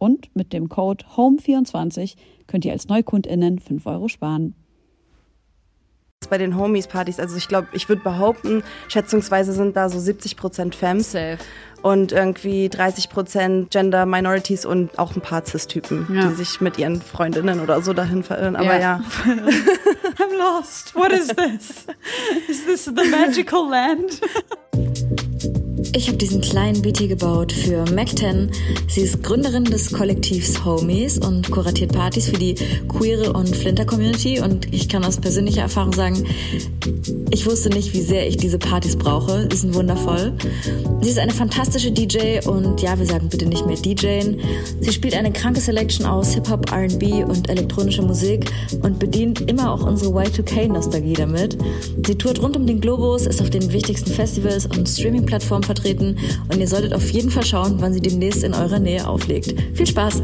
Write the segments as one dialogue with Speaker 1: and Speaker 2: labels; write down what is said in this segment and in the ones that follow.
Speaker 1: Und mit dem Code HOME24 könnt ihr als NeukundInnen 5 Euro sparen.
Speaker 2: Bei den Homies-Partys, also ich glaube, ich würde behaupten, schätzungsweise sind da so 70 Prozent Femmes
Speaker 1: Safe.
Speaker 2: und irgendwie 30 Prozent Gender Minorities und auch ein paar Cis-Typen,
Speaker 1: Ja.
Speaker 2: die sich mit ihren Freundinnen oder so dahin verirren. Aber ja.
Speaker 1: I'm lost. What is this? Is this the magical land?
Speaker 3: Ich habe diesen kleinen Beat gebaut für Mac10. Sie ist Gründerin des Kollektivs Homies und kuratiert Partys für die queere und Flinter-Community. Und ich kann aus persönlicher Erfahrung sagen, ich wusste nicht, wie sehr ich diese Partys brauche. Sie sind wundervoll. Sie ist eine fantastische DJ und ja, wir sagen bitte nicht mehr DJen. Sie spielt eine kranke Selection aus Hip-Hop, R&B und elektronischer Musik und bedient immer auch unsere Y2K-Nostalgie damit. Sie tourt rund um den Globus, ist auf den wichtigsten Festivals und Streaming-Plattformen vertreten und ihr solltet auf jeden Fall schauen, wann sie demnächst in eurer Nähe auflegt. Viel Spaß!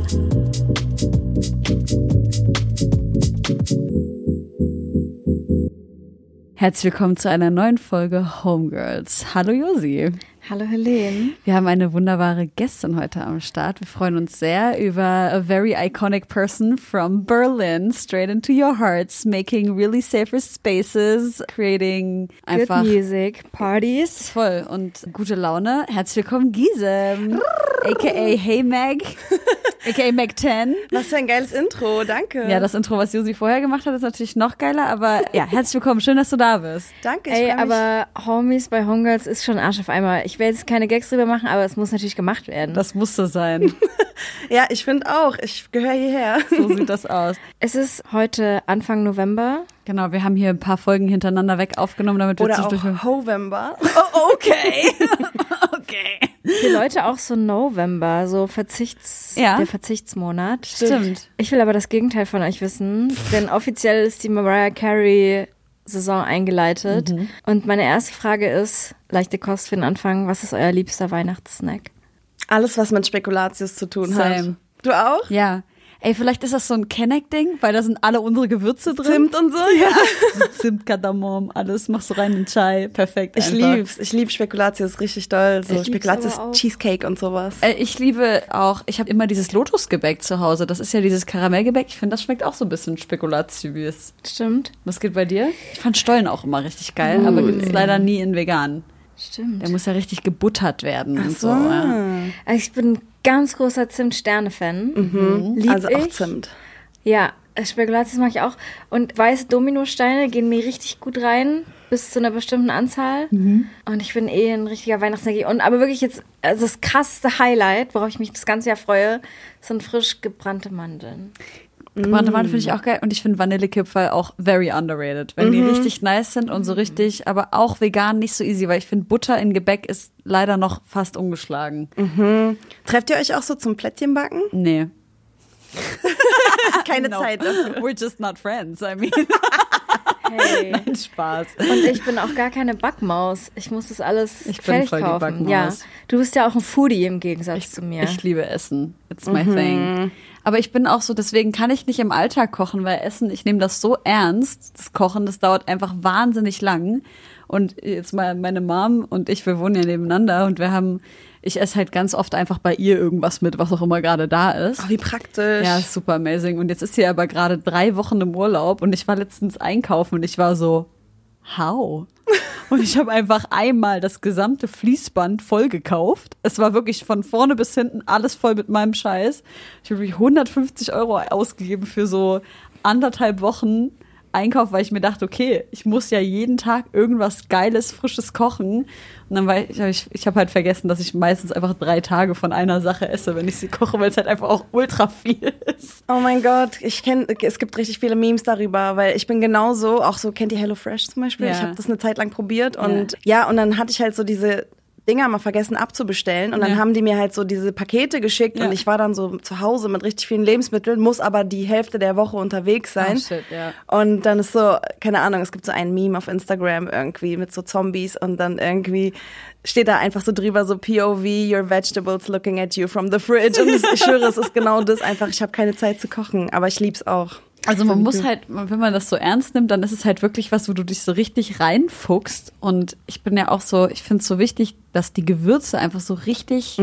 Speaker 1: Herzlich willkommen zu einer neuen Folge Homegirls. Hallo Josi.
Speaker 3: Hallo Helene.
Speaker 1: Wir haben eine wunderbare Gästin heute am Start. Wir freuen uns sehr über a very iconic person from Berlin, straight into your hearts, making really safer spaces, creating einfach
Speaker 3: Good Music, Parties.
Speaker 1: voll und gute Laune. Herzlich willkommen, Gisem, aka Hey Meg, aka Meg 10.
Speaker 2: Was für ein geiles Intro, danke.
Speaker 1: Ja, das Intro, was Josi vorher gemacht hat, ist natürlich noch geiler, aber ja, herzlich willkommen, schön, dass du da bist.
Speaker 2: danke. Ich
Speaker 3: Ey, aber Homies bei Homegirls ist schon Arsch auf einmal. Ich werde jetzt keine Gags drüber machen, aber es muss natürlich gemacht werden.
Speaker 1: Das musste sein.
Speaker 2: ja, ich finde auch, ich gehöre hierher.
Speaker 1: So sieht das aus.
Speaker 3: es ist heute Anfang November.
Speaker 1: Genau, wir haben hier ein paar Folgen hintereinander weg aufgenommen, damit wir
Speaker 2: Oder auch Hovember.
Speaker 1: Oh, okay. okay.
Speaker 3: Für Leute auch so November, so Verzichts,
Speaker 1: Ja.
Speaker 3: der Verzichtsmonat.
Speaker 1: Stimmt.
Speaker 3: Ich will aber das Gegenteil von euch wissen, denn offiziell ist die Mariah Carey Saison eingeleitet.
Speaker 1: Mhm.
Speaker 3: Und meine erste Frage ist, leichte Kost für den Anfang, was ist euer liebster Weihnachtssnack?
Speaker 2: Alles, was mit Spekulatius zu tun
Speaker 1: Same.
Speaker 2: hat. Du auch?
Speaker 1: Ja. Ey, vielleicht ist das so ein Kenneck-Ding, weil da sind alle unsere Gewürze drin.
Speaker 2: Zimt und so, ja.
Speaker 1: So Zimt, Kardamom, alles machst du rein in den Chai. Perfekt.
Speaker 2: Ich
Speaker 1: einfach.
Speaker 2: lieb's. Ich lieb Spekulatius richtig doll. So
Speaker 3: Ich
Speaker 2: Spekulatius. Cheesecake und sowas.
Speaker 1: Äh, Ich liebe auch, ich habe immer dieses Lotusgebäck zu Hause. Das ist ja dieses Karamellgebäck. Ich finde, das schmeckt auch so ein bisschen spekulatius.
Speaker 3: Stimmt.
Speaker 1: Was geht bei dir? Ich fand Stollen auch immer richtig geil, aber gibt's leider nie in vegan.
Speaker 3: Stimmt.
Speaker 1: Der muss ja richtig gebuttert werden und so.
Speaker 2: so.
Speaker 1: ja.
Speaker 3: Also ich bin ganz großer Zimt-Sterne-Fan. Mhm. Lieb
Speaker 2: also auch
Speaker 3: ich.
Speaker 2: Zimt.
Speaker 3: Ja, Spekulatius mag ich auch. Und weiße Dominosteine gehen mir richtig gut rein, bis zu einer bestimmten Anzahl. Und ich bin eh ein richtiger Weihnachtsnäcki. Und aber wirklich jetzt, also das krasseste Highlight, worauf ich mich das ganze Jahr freue, sind frisch gebrannte Mandeln.
Speaker 1: Gebrannte Mandeln finde ich auch geil und ich finde Vanillekipferl auch very underrated. Wenn die richtig nice sind und so richtig, aber auch vegan nicht so easy, weil ich finde Butter in Gebäck ist leider noch fast ungeschlagen.
Speaker 2: Trefft ihr euch auch so zum Plättchenbacken?
Speaker 1: Nee.
Speaker 2: Keine Zeit dafür.
Speaker 1: We're just not friends. I mean,
Speaker 3: Hey.
Speaker 1: nein, Spaß.
Speaker 3: Und ich bin auch gar keine Backmaus. Ich muss das alles
Speaker 1: Ich bin
Speaker 3: fertig
Speaker 1: voll die
Speaker 3: kaufen.
Speaker 1: Backmaus.
Speaker 3: Ja, du bist ja auch ein Foodie im Gegensatz zu mir.
Speaker 1: Ich liebe Essen. It's my thing. Aber ich bin auch so, deswegen kann ich nicht im Alltag kochen, weil Essen, ich nehme das so ernst. Das Kochen, das dauert einfach wahnsinnig lang. Und jetzt mal meine Mom und ich, wir wohnen ja nebeneinander und wir haben, ich esse halt ganz oft einfach bei ihr irgendwas mit, was auch immer gerade da ist.
Speaker 2: Oh, wie praktisch.
Speaker 1: Ja, super amazing. Und jetzt ist sie aber gerade drei Wochen im Urlaub und ich war letztens einkaufen und ich war so, how? Und ich habe einfach einmal das gesamte Fließband voll gekauft. Es war wirklich von vorne bis hinten alles voll mit meinem Scheiß. Ich habe wirklich 150 Euro ausgegeben für so anderthalb Wochen Einkauf, weil ich mir dachte, okay, ich muss ja jeden Tag irgendwas Geiles, Frisches kochen. Und dann war ich, ich, ich habe halt vergessen, dass ich meistens einfach drei Tage von einer Sache esse, wenn ich sie koche, weil es halt einfach auch ultra viel ist.
Speaker 2: Oh mein Gott, ich kenne, es gibt richtig viele Memes darüber, weil ich bin genauso, auch so, kennt ihr HelloFresh zum Beispiel?
Speaker 1: Ja.
Speaker 2: Ich habe das eine Zeit lang probiert und ja. ja, und dann hatte ich halt so diese Dinger mal vergessen abzubestellen und dann
Speaker 1: Ja.
Speaker 2: haben die mir halt so diese Pakete geschickt
Speaker 1: Ja.
Speaker 2: und ich war dann so zu Hause mit richtig vielen Lebensmitteln, muss aber die Hälfte der Woche unterwegs sein.
Speaker 1: Oh, shit, ja.
Speaker 2: Und dann ist so, keine Ahnung, es gibt so ein Meme auf Instagram irgendwie mit so Zombies und dann irgendwie steht da einfach so drüber so POV, your vegetables looking at you from the fridge. Und ich schwöre, es ist genau das einfach, ich habe keine Zeit zu kochen, aber ich lieb's auch.
Speaker 1: Also man muss halt, wenn man das so ernst nimmt, dann ist es halt wirklich was, wo du dich so richtig reinfuchst. Und ich bin ja auch so, ich finde es so wichtig, dass die Gewürze einfach so richtig,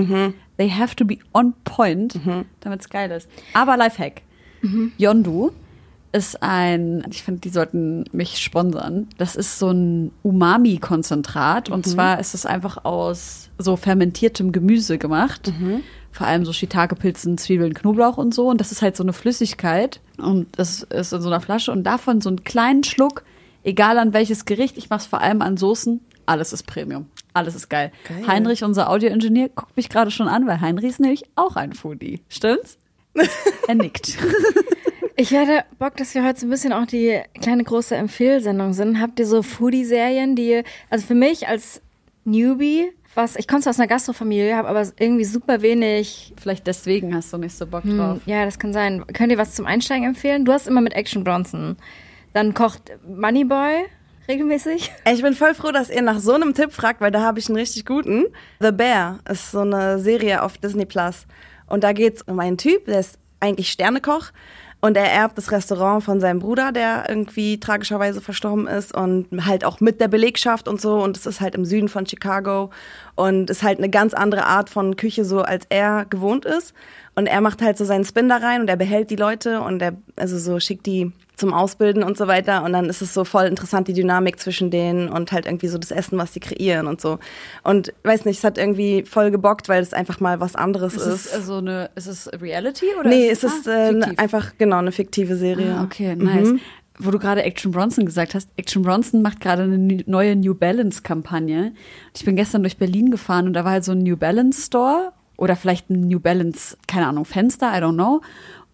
Speaker 1: they have to be on point, damit es geil ist. Aber Lifehack. Yondu ist ein, ich finde, die sollten mich sponsern. Das ist so ein Umami-Konzentrat. Und zwar ist es einfach aus so fermentiertem Gemüse gemacht. Vor allem so Shiitake-Pilzen, Zwiebeln, Knoblauch und so. Und das ist halt so eine Flüssigkeit. Und das ist in so einer Flasche. Und davon so einen kleinen Schluck, egal an welches Gericht, ich mache es vor allem an Soßen, alles ist Premium. Alles ist geil.
Speaker 2: Geil.
Speaker 1: Heinrich, unser Audioingenieur, guckt mich gerade schon an, weil Heinrich ist nämlich auch ein Foodie. Stimmt's? er nickt.
Speaker 3: Ich hätte Bock, dass wir heute so ein bisschen auch die kleine große Empfehlsendung sind. Habt ihr so Foodie-Serien, die, also für mich als Newbie, was, ich komme zwar aus einer Gastrofamilie, habe aber irgendwie super wenig,
Speaker 1: Vielleicht deswegen hast du nicht so Bock
Speaker 3: hm,
Speaker 1: drauf.
Speaker 3: ja, das kann sein. Könnt ihr was zum Einsteigen empfehlen? Du hast immer mit Action Bronson. Dann kocht Moneyboy regelmäßig.
Speaker 2: Ich bin voll froh, dass ihr nach so einem Tipp fragt, weil da habe ich einen richtig guten. The Bear ist so eine Serie auf Disney Plus. Und da geht's um einen Typ, der ist eigentlich Sternekoch. Und er erbt das Restaurant von seinem Bruder, der irgendwie tragischerweise verstorben ist und halt auch mit der Belegschaft und so. Und es ist halt im Süden von Chicago und ist halt eine ganz andere Art von Küche, so als er gewohnt ist. Und er macht halt so seinen Spin da rein und er behält die Leute und er, also so schickt die zum Ausbilden und so weiter. Und dann ist es so voll interessant, die Dynamik zwischen denen und halt irgendwie so das Essen, was sie kreieren und so. Und weiß nicht, es hat irgendwie voll gebockt, weil es einfach mal was anderes
Speaker 1: Ist
Speaker 2: ist.
Speaker 1: es also eine, ist es Reality oder?
Speaker 2: nee, es ist
Speaker 1: ah,
Speaker 2: äh, einfach genau eine fiktive Serie.
Speaker 1: Ah, okay, nice.
Speaker 2: Mhm.
Speaker 1: Wo du gerade Action Bronson gesagt hast, Action Bronson macht gerade eine neue New Balance Kampagne. Ich bin gestern durch Berlin gefahren und da war halt so ein New Balance Store oder vielleicht ein New Balance, keine Ahnung, Fenster, I don't know.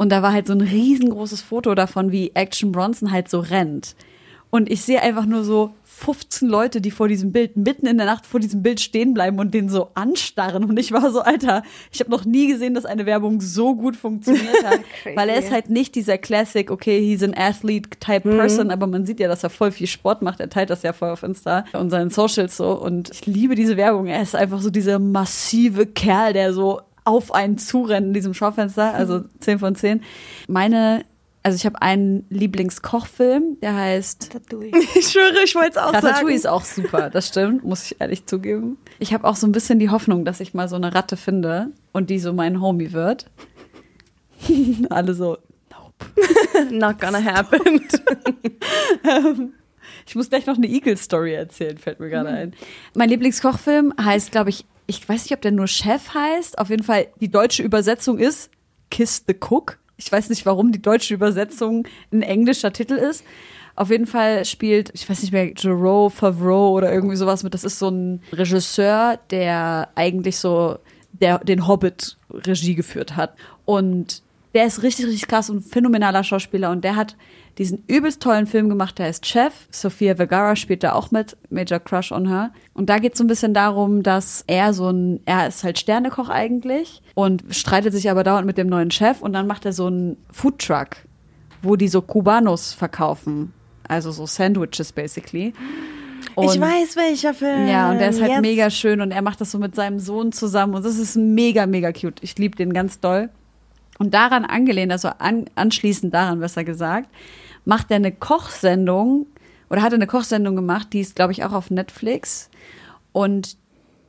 Speaker 1: Und da war halt so ein riesengroßes Foto davon, wie Action Bronson halt so rennt. Und ich sehe einfach nur so 15 Leute, die vor diesem Bild, mitten in der Nacht vor diesem Bild stehen bleiben und den so anstarren. Und ich war so, Alter, ich habe noch nie gesehen, dass eine Werbung so gut funktioniert hat. weil er ist halt nicht dieser Classic, okay, he's an athlete-type person, aber man sieht ja, dass er voll viel Sport macht. Er teilt das ja voll auf Insta und seinen Socials so. Und ich liebe diese Werbung. Er ist einfach so dieser massive Kerl, der so auf einen zurennt in diesem Schaufenster. Also 10 von 10. Meine also ich habe einen Lieblingskochfilm, der heißt
Speaker 2: Ich schwöre, ich wollte es auch
Speaker 1: Ratatouille
Speaker 2: sagen.
Speaker 1: ist auch super, das stimmt, muss ich ehrlich zugeben. Ich habe auch so ein bisschen die Hoffnung, dass ich mal so eine Ratte finde und die so mein Homie wird. Alle so, nope.
Speaker 2: Not gonna happen.
Speaker 1: Ich muss gleich noch eine Eagle-Story erzählen, fällt mir gerade ein. Mein Lieblingskochfilm heißt, glaube ich, ich weiß nicht, ob der nur Chef heißt. Auf jeden Fall, die deutsche Übersetzung ist Kiss the Cook. Ich weiß nicht, warum die deutsche Übersetzung ein englischer Titel ist. Auf jeden Fall spielt, ich weiß nicht mehr, Jerome Favreau oder irgendwie sowas mit. Das ist so ein Regisseur, der eigentlich so der, den Hobbit Regie geführt hat. Und der ist richtig, richtig krass und phänomenaler Schauspieler. Und der hat diesen übelst tollen Film gemacht, der heißt Chef. Sophia Vergara spielt da auch mit, Major Crush on her. Und da geht es so ein bisschen darum, dass er so ein, er ist halt Sternekoch eigentlich und streitet sich aber dauernd mit dem neuen Chef und dann macht er so einen Foodtruck, wo die so Cubanos verkaufen. Also so Sandwiches basically.
Speaker 2: ich
Speaker 1: Und-
Speaker 2: weiß, welcher Film.
Speaker 1: ja, und der ist halt
Speaker 2: Jetzt.
Speaker 1: mega schön und er macht das so mit seinem Sohn zusammen und das ist mega, mega cute. Ich liebe den ganz doll. Und daran angelehnt, also an, anschließend daran, besser gesagt, macht er eine Kochsendung oder hat er eine Kochsendung gemacht, die ist, glaube ich, auch auf Netflix. Und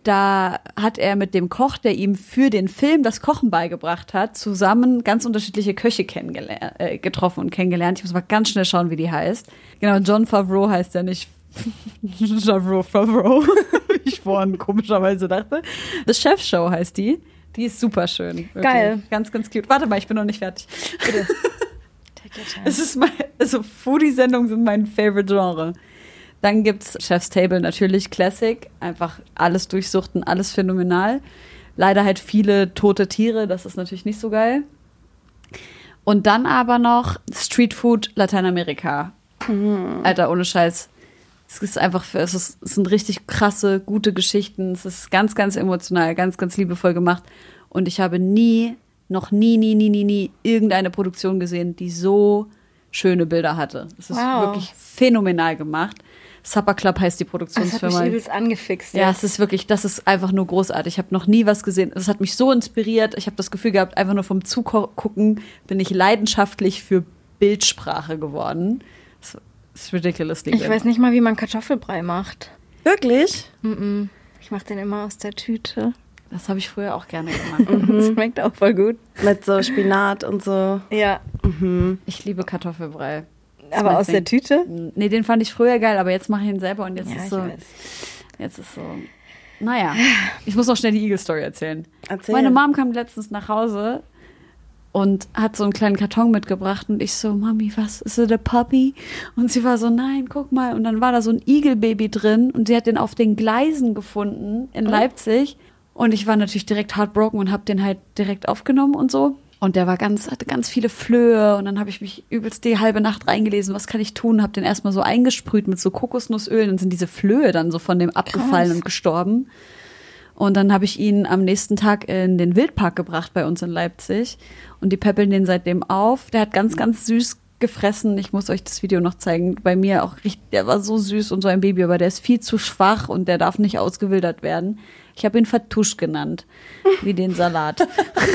Speaker 1: da hat er mit dem Koch, der ihm für den Film das Kochen beigebracht hat, zusammen ganz unterschiedliche Köche kennengelernt, äh, getroffen und kennengelernt. Ich muss mal ganz schnell schauen, wie die heißt. Genau, John Favreau heißt er nicht Favreau, Favreau, wie ich vorhin komischerweise dachte. The Chef Show heißt die. Die ist super schön. Wirklich.
Speaker 4: Geil.
Speaker 1: Ganz, ganz cute. Warte mal, ich bin noch nicht fertig. Bitte. Es ist mein, also Foodie-Sendungen sind mein Favorite Genre. Dann gibt's Chef's Table natürlich Classic, einfach alles durchsuchten, alles phänomenal. Leider halt viele tote Tiere, das ist natürlich nicht so geil. Und dann aber noch Street Food Lateinamerika. Alter, ohne Scheiß. Es ist einfach, für, es, ist, es sind richtig krasse, gute Geschichten. Es ist ganz, ganz emotional, ganz, ganz liebevoll gemacht. Und ich habe nie, noch nie, nie, nie, nie, nie irgendeine Produktion gesehen, die so schöne Bilder hatte. Es ist
Speaker 4: Wow.
Speaker 1: wirklich phänomenal gemacht. Supper Club heißt die
Speaker 4: Das hat
Speaker 1: Produktionsfirma.
Speaker 4: mich übelst angefixt.
Speaker 1: Ja,
Speaker 4: jetzt.
Speaker 1: es ist wirklich, das ist einfach nur großartig. Ich habe noch nie was gesehen. Es hat mich so inspiriert. Ich habe das Gefühl gehabt, einfach nur vom Zugucken bin ich leidenschaftlich für Bildsprache geworden. Das ist ridiculously
Speaker 4: Ich weiß nicht mal, wie man Kartoffelbrei macht.
Speaker 2: Wirklich?
Speaker 4: Ich mache den immer aus der Tüte.
Speaker 1: Das habe ich früher auch gerne gemacht.
Speaker 4: Das schmeckt auch voll gut.
Speaker 2: Mit so Spinat und so.
Speaker 4: Ja,
Speaker 1: Ich liebe Kartoffelbrei.
Speaker 4: aber
Speaker 1: mein
Speaker 4: aus der
Speaker 1: Ding.
Speaker 4: Tüte?
Speaker 1: Nee, den fand ich früher geil, aber jetzt mache ich ihn selber und jetzt
Speaker 4: Ja,
Speaker 1: ist
Speaker 4: ich
Speaker 1: so. Jetzt ist so. Naja, ich muss noch schnell die Eagle-Story erzählen.
Speaker 2: Erzähl.
Speaker 1: Meine Mom kam letztens nach Hause und hat so einen kleinen Karton mitgebracht und ich so, Mami, was ist das, a puppy? Und sie war so, nein, guck mal. Und dann war da so ein Igel-Baby drin und sie hat den auf den Gleisen gefunden in Leipzig. Und ich war natürlich direkt heartbroken und habe den halt direkt aufgenommen und so. Und der war ganz, hatte ganz viele Flöhe und dann habe ich mich übelst die halbe Nacht reingelesen, was kann ich tun? Habe den erstmal so eingesprüht mit so Kokosnussöl, dann sind diese Flöhe dann so von dem abgefallen und gestorben. Und dann habe ich ihn am nächsten Tag in den Wildpark gebracht bei uns in Leipzig. Und die peppeln den seitdem auf. Der hat ganz, ganz süß gefressen. Ich muss euch das Video noch zeigen. Bei mir auch richtig, der war so süß und so ein Baby, aber der ist viel zu schwach und der darf nicht ausgewildert werden. Ich habe ihn Fatouche genannt, wie den Salat.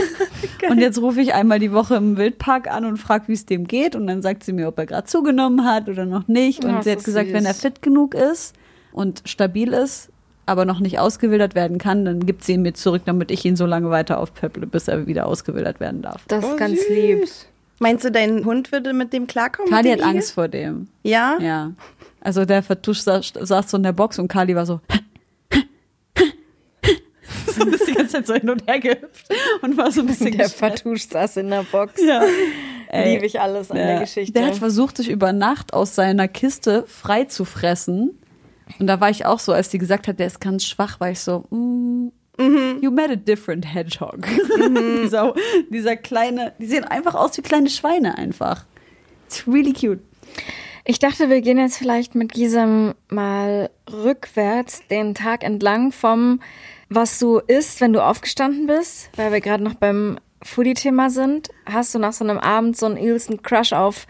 Speaker 1: und jetzt rufe ich einmal die Woche im Wildpark an und frage, wie es dem geht. Und dann sagt sie mir, ob er gerade zugenommen hat oder noch nicht. Und
Speaker 4: Ach,
Speaker 1: sie hat gesagt,
Speaker 4: süß.
Speaker 1: wenn er fit genug ist und stabil ist, aber noch nicht ausgewildert werden kann, dann gibt sie ihn mir zurück, damit ich ihn so lange weiter aufpöpple, bis er wieder ausgewildert werden darf.
Speaker 4: Das ist
Speaker 2: Oh,
Speaker 4: ganz
Speaker 2: süß.
Speaker 4: lieb.
Speaker 2: Meinst du, dein Hund würde mit dem klarkommen?
Speaker 1: Kali hat? Angst vor dem.
Speaker 2: Ja?
Speaker 1: Ja. Also der Vertusch saß, saß so in der Box und Kali war so. so ist die ganze Zeit so hin und her gehüpft und war so ein bisschen
Speaker 4: Der. Fatouche saß in der Box.
Speaker 1: Ja.
Speaker 4: Liebe ich alles an
Speaker 1: Ja.
Speaker 4: der Geschichte.
Speaker 1: Der hat versucht, sich über Nacht aus seiner Kiste frei zu fressen. Und da war ich auch so, als die gesagt hat, der ist ganz schwach, war ich so, mm, you met a different hedgehog. dieser, dieser kleine, die sehen einfach aus wie kleine Schweine einfach. It's really cute.
Speaker 4: Ich dachte, wir gehen jetzt vielleicht mit Gisem mal rückwärts den Tag entlang vom, was du isst, wenn du aufgestanden bist, weil wir gerade noch beim Foodie-Thema sind. Hast du nach so einem Abend so einen übelsten Crush auf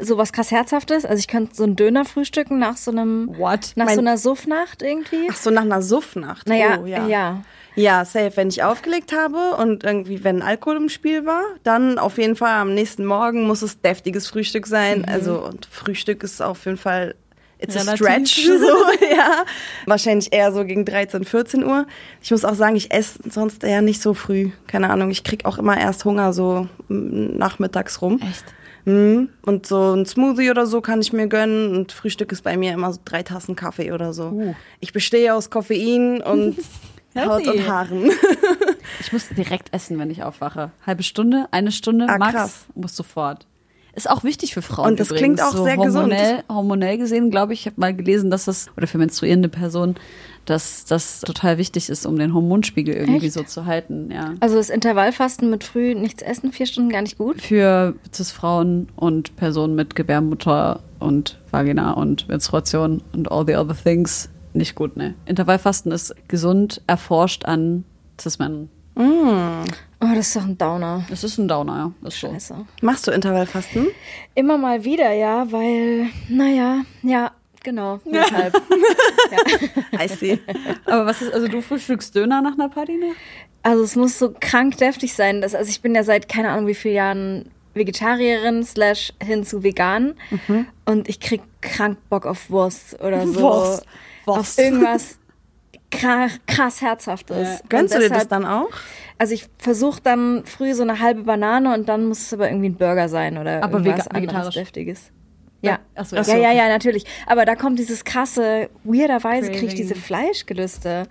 Speaker 4: sowas krass Herzhaftes? Also ich könnte so einen Döner frühstücken nach so einem,
Speaker 1: What?
Speaker 4: nach
Speaker 2: Mein-
Speaker 4: so einer Suffnacht irgendwie.
Speaker 2: Ach so, nach einer Suffnacht.
Speaker 4: naja,
Speaker 2: oh,
Speaker 4: ja.
Speaker 2: ja.
Speaker 4: ja.
Speaker 2: Ja, safe. Wenn ich aufgelegt habe und irgendwie, wenn Alkohol im Spiel war, dann auf jeden Fall am nächsten Morgen muss es deftiges Frühstück sein. Also, und Frühstück ist auf jeden Fall, it's a
Speaker 1: Relativ.
Speaker 2: stretch, so, ja. Wahrscheinlich eher so gegen 13, 14 Uhr. Ich muss auch sagen, ich esse sonst eher nicht so früh. Keine Ahnung, ich krieg auch immer erst Hunger so nachmittags rum.
Speaker 1: Echt?
Speaker 2: Mhm. Und so ein Smoothie oder so kann ich mir gönnen. Und Frühstück ist bei mir immer so drei Tassen Kaffee oder so.
Speaker 1: Uh.
Speaker 2: Ich bestehe aus Koffein und Haut und Haaren.
Speaker 1: Ich muss direkt essen, wenn ich aufwache. Halbe Stunde, eine Stunde,
Speaker 2: Ah,
Speaker 1: max,
Speaker 2: krass.
Speaker 1: muss sofort. Ist auch wichtig für Frauen.
Speaker 2: Und das
Speaker 1: übrigens.
Speaker 2: klingt auch
Speaker 1: so
Speaker 2: sehr gesund.
Speaker 1: hormonell, Hormonell gesehen, glaube ich, ich habe mal gelesen, dass das, oder für menstruierende Personen, dass das total wichtig ist, um den Hormonspiegel irgendwie
Speaker 4: Echt?
Speaker 1: so zu halten. Ja.
Speaker 4: Also ist Intervallfasten mit früh nichts essen, vier Stunden gar nicht gut?
Speaker 1: Für Cis-Frauen und Personen mit Gebärmutter und Vagina und Menstruation und all the other things nicht gut, ne. Intervallfasten ist gesund, erforscht an Cis-Männern.
Speaker 4: Oh, das ist doch ein Downer.
Speaker 1: Das ist ein Downer, ja. Das ist so.
Speaker 4: Scheiße.
Speaker 2: Machst du Intervallfasten?
Speaker 4: Immer mal wieder, ja, weil, naja, ja, genau, deshalb.
Speaker 2: I see.
Speaker 1: Aber was ist, also du frühstückst Döner nach einer Party, ne?
Speaker 4: Also es muss so krank deftig sein. Dass, also ich bin ja seit keine Ahnung wie vielen Jahren Vegetarierin slash hin zu vegan und ich krieg krank Bock auf Wurst oder so.
Speaker 2: Wurst.
Speaker 4: Auf
Speaker 2: Wurst.
Speaker 4: irgendwas krass, krass Herzhaftes.
Speaker 1: Ja.
Speaker 2: Gönnst du dir das
Speaker 4: deshalb-
Speaker 2: dann auch?
Speaker 4: Also ich versuche dann früh so eine halbe Banane und dann muss es aber irgendwie ein Burger sein oder
Speaker 1: Aber
Speaker 4: irgendwas anderes. Deftiges. Ja,
Speaker 1: Ach so,
Speaker 4: ja,
Speaker 1: ja.
Speaker 4: ja, ja, natürlich. Aber da kommt dieses krasse, weirderweise kriege ich diese Fleischgelüste.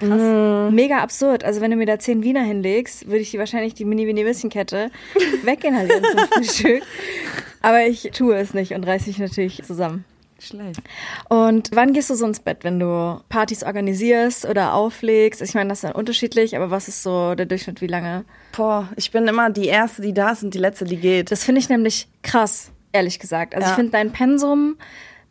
Speaker 4: Mega absurd. Also wenn du mir da zehn Wiener hinlegst, würde ich die wahrscheinlich die Mini-Mini-Würstchenkette weginhalieren zum Frühstück. Aber ich tue es nicht und reiß mich natürlich zusammen.
Speaker 1: Schlecht.
Speaker 4: Und wann gehst du so ins Bett, wenn du Partys organisierst oder auflegst? Ich meine, das ist dann unterschiedlich, aber was ist so der Durchschnitt, wie lange?
Speaker 2: Boah, ich bin immer die Erste, die da ist und die Letzte, die geht.
Speaker 4: Das finde ich nämlich krass, ehrlich gesagt. Also
Speaker 2: Ja.
Speaker 4: ich finde dein Pensum,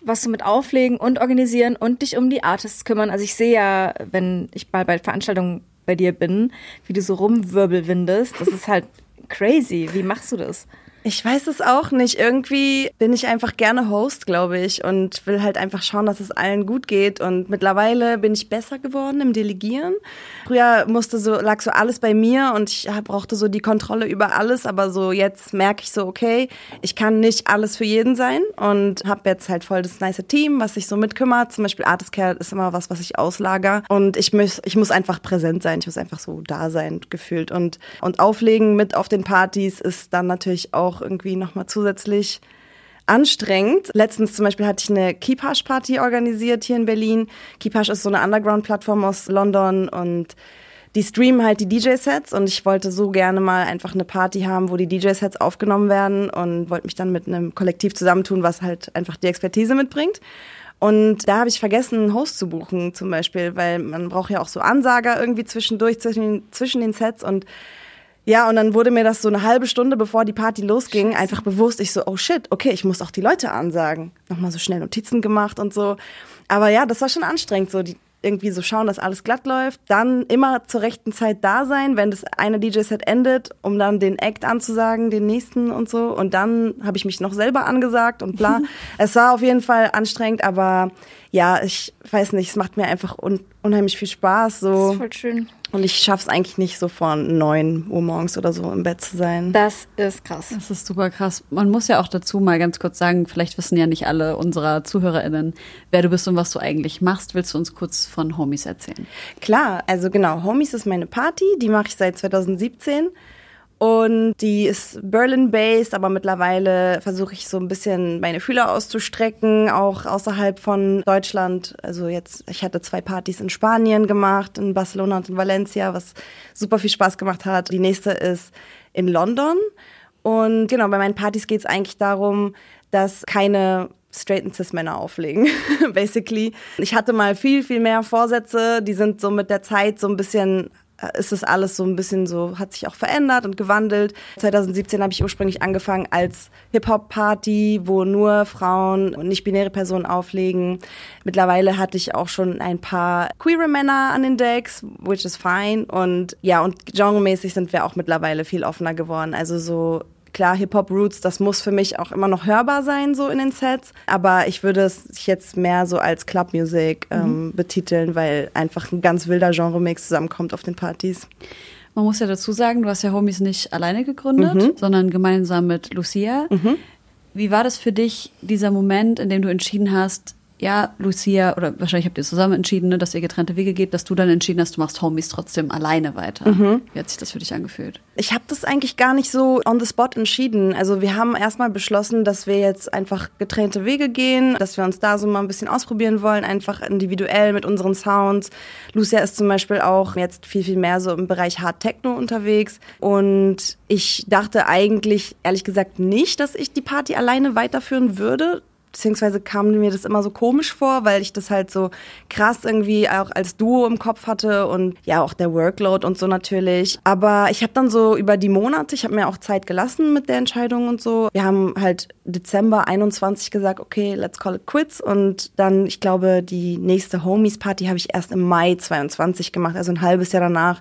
Speaker 4: was du mit Auflegen und Organisieren und dich um die Artists kümmern. Also ich sehe ja, wenn ich mal bei Veranstaltungen bei dir bin, wie du so rumwirbelwindest. Das ist halt crazy. Wie machst du das?
Speaker 2: Ich weiß es auch nicht. Irgendwie bin ich einfach gerne Host, glaube ich, und will halt einfach schauen, dass es allen gut geht. Und mittlerweile bin ich besser geworden im Delegieren. Früher musste so, lag so alles bei mir und ich brauchte so die Kontrolle über alles. Aber so jetzt merke ich so, okay, ich kann nicht alles für jeden sein und habe jetzt halt voll das nice Team, was sich so mitkümmert. Zum Beispiel Artist Care ist immer was, was ich auslager. Und ich muss, ich muss einfach präsent sein. Ich muss einfach so da sein, gefühlt. Und, und auflegen mit auf den Partys ist dann natürlich auch irgendwie nochmal zusätzlich anstrengend. Letztens zum Beispiel hatte ich eine Keepash-Party organisiert hier in Berlin. Keepash ist so eine Underground-Plattform aus London und die streamen halt die DJ-Sets und ich wollte so gerne mal einfach eine Party haben, wo die DJ-Sets aufgenommen werden und wollte mich dann mit einem Kollektiv zusammentun, was halt einfach die Expertise mitbringt. Und da habe ich vergessen, einen Host zu buchen zum Beispiel, weil man braucht ja auch so Ansager irgendwie zwischendurch, zwischen zwischen den Sets und ja, und dann wurde mir das so eine halbe Stunde, bevor die Party losging, einfach bewusst. Ich so, oh shit, okay, ich muss auch die Leute ansagen. Nochmal so schnell Notizen gemacht und so. Aber ja, das war schon anstrengend, so die, irgendwie so schauen, dass alles glatt läuft. Dann immer zur rechten Zeit da sein, wenn das eine DJ-Set endet, um dann den Act anzusagen, den nächsten und so. Und dann habe ich mich noch selber angesagt und bla. es war auf jeden Fall anstrengend, aber ja, ich weiß nicht, es macht mir einfach un unheimlich viel Spaß.
Speaker 4: Das
Speaker 2: So.
Speaker 4: ist voll schön.
Speaker 2: Und ich schaff's eigentlich nicht so von neun Uhr morgens oder so im Bett zu sein.
Speaker 4: Das ist krass.
Speaker 1: Das ist super krass. Man muss ja auch dazu mal ganz kurz sagen, vielleicht wissen ja nicht alle unserer ZuhörerInnen, wer du bist und was du eigentlich machst. Willst du uns kurz von Homies erzählen?
Speaker 2: Klar, also genau, Homies ist meine Party, die mache ich seit 2017. Und die ist Berlin-based, aber mittlerweile versuche ich so ein bisschen meine Fühler auszustrecken, auch außerhalb von Deutschland. Also jetzt, ich hatte zwei Partys in Spanien gemacht, in Barcelona und in Valencia, was super viel Spaß gemacht hat. Die nächste ist in London. Und genau, bei meinen Partys geht es eigentlich darum, dass keine straighten Cis-Männer auflegen, basically. Ich hatte mal viel, viel mehr Vorsätze, die sind so mit der Zeit so ein bisschen ist das alles so ein bisschen so, hat sich auch verändert und gewandelt. 2017 habe ich ursprünglich angefangen als Hip-Hop-Party, wo nur Frauen und nicht-binäre Personen auflegen. Mittlerweile hatte ich auch schon ein paar queere Männer an den Decks, which is fine. Und ja, und genremäßig sind wir auch mittlerweile viel offener geworden. Also so klar, Hip-Hop-Roots, das muss für mich auch immer noch hörbar sein, so in den Sets. Aber ich würde es jetzt mehr so als Club-Music ähm, betiteln, weil einfach ein ganz wilder Genre-Mix zusammenkommt auf den Partys.
Speaker 1: Man muss ja dazu sagen, du hast ja Homies nicht alleine gegründet, sondern gemeinsam mit Lucia. Wie war das für dich, dieser Moment, in dem du entschieden hast, ja, Lucia, oder wahrscheinlich habt ihr zusammen entschieden, ne, dass ihr getrennte Wege geht, dass du dann entschieden hast, du machst Homies trotzdem alleine weiter. Wie hat sich das für dich angefühlt?
Speaker 2: Ich habe das eigentlich gar nicht so on the spot entschieden. Also wir haben erstmal beschlossen, dass wir jetzt einfach getrennte Wege gehen, dass wir uns da so mal ein bisschen ausprobieren wollen, einfach individuell mit unseren Sounds. Lucia ist zum Beispiel auch jetzt viel, viel mehr so im Bereich Hard Techno unterwegs. Und ich dachte eigentlich, ehrlich gesagt, nicht, dass ich die Party alleine weiterführen würde beziehungsweise kam mir das immer so komisch vor, weil ich das halt so krass irgendwie auch als Duo im Kopf hatte und ja auch der Workload und so natürlich. Aber ich habe dann so über die Monate, ich habe mir auch Zeit gelassen mit der Entscheidung und so. Wir haben halt Dezember 21 gesagt, okay, let's call it quits und dann, ich glaube, die nächste Homies Party habe ich erst im Mai 22 gemacht, also ein halbes Jahr danach.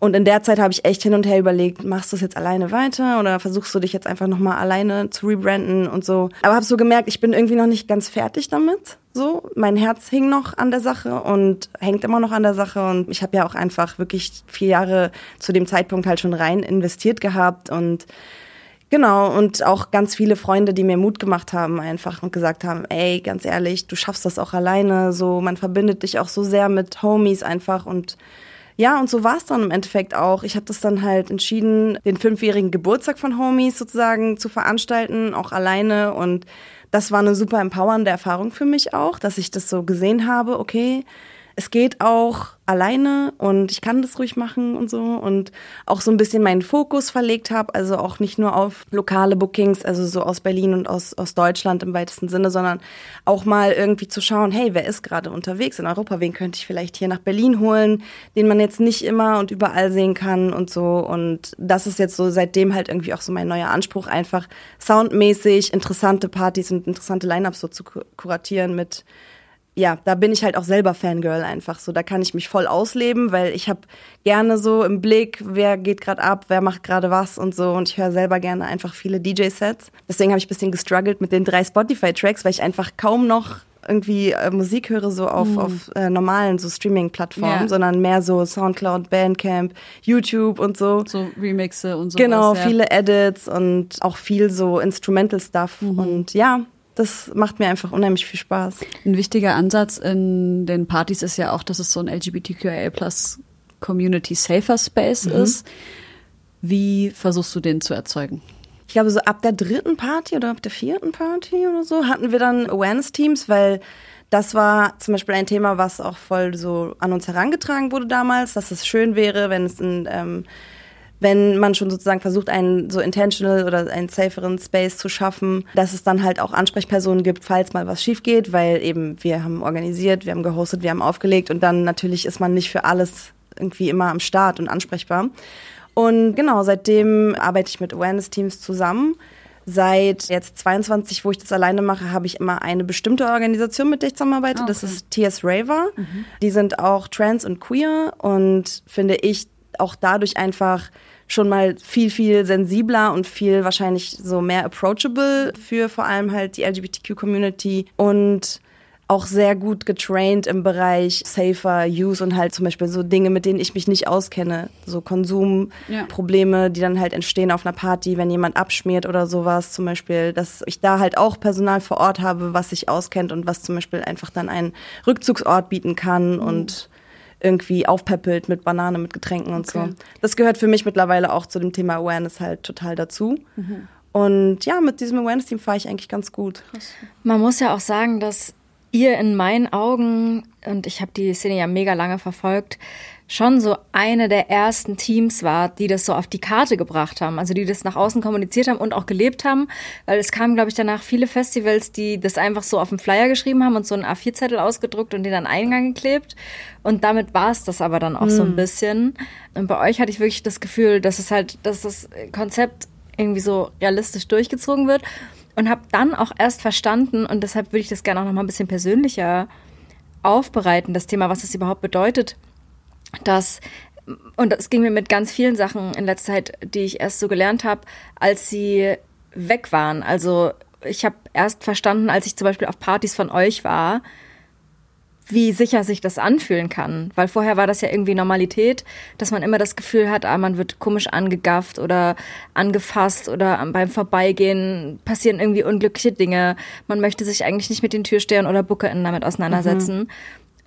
Speaker 2: Und in der Zeit habe ich echt hin und her überlegt, machst du es jetzt alleine weiter oder versuchst du dich jetzt einfach nochmal alleine zu rebranden und so. Aber habe so gemerkt, ich bin irgendwie noch nicht ganz fertig damit. So, mein Herz hing noch an der Sache und hängt immer noch an der Sache und ich habe ja auch einfach wirklich vier Jahre zu dem Zeitpunkt halt schon rein investiert gehabt und Genau, und auch ganz viele Freunde, die mir Mut gemacht haben einfach und gesagt haben, ey, ganz ehrlich, du schaffst das auch alleine, so, man verbindet dich auch so sehr mit Homies einfach und ja, und so war es dann im Endeffekt auch. Ich habe das dann halt entschieden, den fünfjährigen Geburtstag von Homies sozusagen zu veranstalten, auch alleine. Und das war eine super empowernde Erfahrung für mich auch, dass ich das so gesehen habe, okay, es geht auch alleine und ich kann das ruhig machen und so und auch so ein bisschen meinen Fokus verlegt habe, also auch nicht nur auf lokale Bookings, also so aus Berlin und aus, aus Deutschland im weitesten Sinne, sondern auch mal irgendwie zu schauen, hey, wer ist gerade unterwegs in Europa, wen könnte ich vielleicht hier nach Berlin holen, den man jetzt nicht immer und überall sehen kann und so. Und das ist jetzt so seitdem halt irgendwie auch so mein neuer Anspruch, einfach soundmäßig interessante Partys und interessante Lineups so zu kuratieren mit ja, da bin ich halt auch selber Fangirl einfach so. Da kann ich mich voll ausleben, weil ich habe gerne so im Blick, wer geht gerade ab, wer macht gerade was und so. Und ich höre selber gerne einfach viele DJ-Sets. Deswegen habe ich ein bisschen gestruggelt mit den drei Spotify-Tracks, weil ich einfach kaum noch irgendwie äh, Musik höre so auf, mhm. auf äh, normalen so Streaming-Plattformen, ja. sondern mehr so Soundcloud, Bandcamp, YouTube und so.
Speaker 1: So Remixe und so.
Speaker 2: Genau, ja. viele Edits und auch viel so Instrumental-Stuff. Mhm. Und ja, das macht mir einfach unheimlich viel Spaß.
Speaker 1: Ein wichtiger Ansatz in den Partys ist ja auch, dass es so ein LGBTQIA plus Community Safer Space mhm. ist. Wie versuchst du den zu erzeugen?
Speaker 2: Ich glaube, so ab der dritten Party oder ab der vierten Party oder so hatten wir dann Awareness-Teams, weil das war zum Beispiel ein Thema, was auch voll so an uns herangetragen wurde damals, dass es schön wäre, wenn es ein ähm, wenn man schon sozusagen versucht, einen so intentional oder einen saferen Space zu schaffen, dass es dann halt auch Ansprechpersonen gibt, falls mal was schief geht, weil eben wir haben organisiert, wir haben gehostet, wir haben aufgelegt und dann natürlich ist man nicht für alles irgendwie immer am Start und ansprechbar. Und genau, seitdem arbeite ich mit Awareness-Teams zusammen. Seit jetzt 22, wo ich das alleine mache, habe ich immer eine bestimmte Organisation, mit der ich zusammenarbeite. Okay. Das ist TS Raver. Mhm. Die sind auch trans und queer und finde ich auch dadurch einfach schon mal viel, viel sensibler und viel wahrscheinlich so mehr approachable für vor allem halt die LGBTQ-Community und auch sehr gut getraint im Bereich safer Use und halt zum Beispiel so Dinge, mit denen ich mich nicht auskenne. So Konsumprobleme, ja. die dann halt entstehen auf einer Party, wenn jemand abschmiert oder sowas zum Beispiel. Dass ich da halt auch Personal vor Ort habe, was sich auskennt und was zum Beispiel einfach dann einen Rückzugsort bieten kann mhm. und irgendwie aufpeppelt mit Banane, mit Getränken und okay. so. Das gehört für mich mittlerweile auch zu dem Thema Awareness halt total dazu. Mhm. Und ja, mit diesem Awareness-Team fahre ich eigentlich ganz gut.
Speaker 4: Man muss ja auch sagen, dass ihr in meinen Augen, und ich habe die Szene ja mega lange verfolgt, schon so eine der ersten Teams war, die das so auf die Karte gebracht haben, also die das nach außen kommuniziert haben und auch gelebt haben, weil es kamen, glaube ich, danach viele Festivals, die das einfach so auf dem Flyer geschrieben haben und so einen A4-Zettel ausgedruckt und den an Eingang geklebt. Und damit war es das aber dann auch mhm. so ein hm. bisschen. Und bei euch hatte ich wirklich das Gefühl, dass es halt, dass das Konzept irgendwie so realistisch durchgezogen wird und habe dann auch erst verstanden und deshalb würde ich das gerne auch noch mal ein bisschen persönlicher aufbereiten, das Thema, was es überhaupt bedeutet, dass und das ging mir mit ganz vielen Sachen in letzter Zeit, die ich erst so gelernt habe, als sie weg waren. Also ich habe erst verstanden, als ich zum Beispiel auf Partys von euch war, wie sicher sich das anfühlen kann. Weil vorher war das ja irgendwie Normalität, dass man immer das Gefühl hat, ah, man wird komisch angegafft oder angefasst oder beim Vorbeigehen passieren irgendwie unglückliche Dinge. Man möchte sich eigentlich nicht mit den Türstehern oder BookerInnen damit auseinandersetzen. Mhm.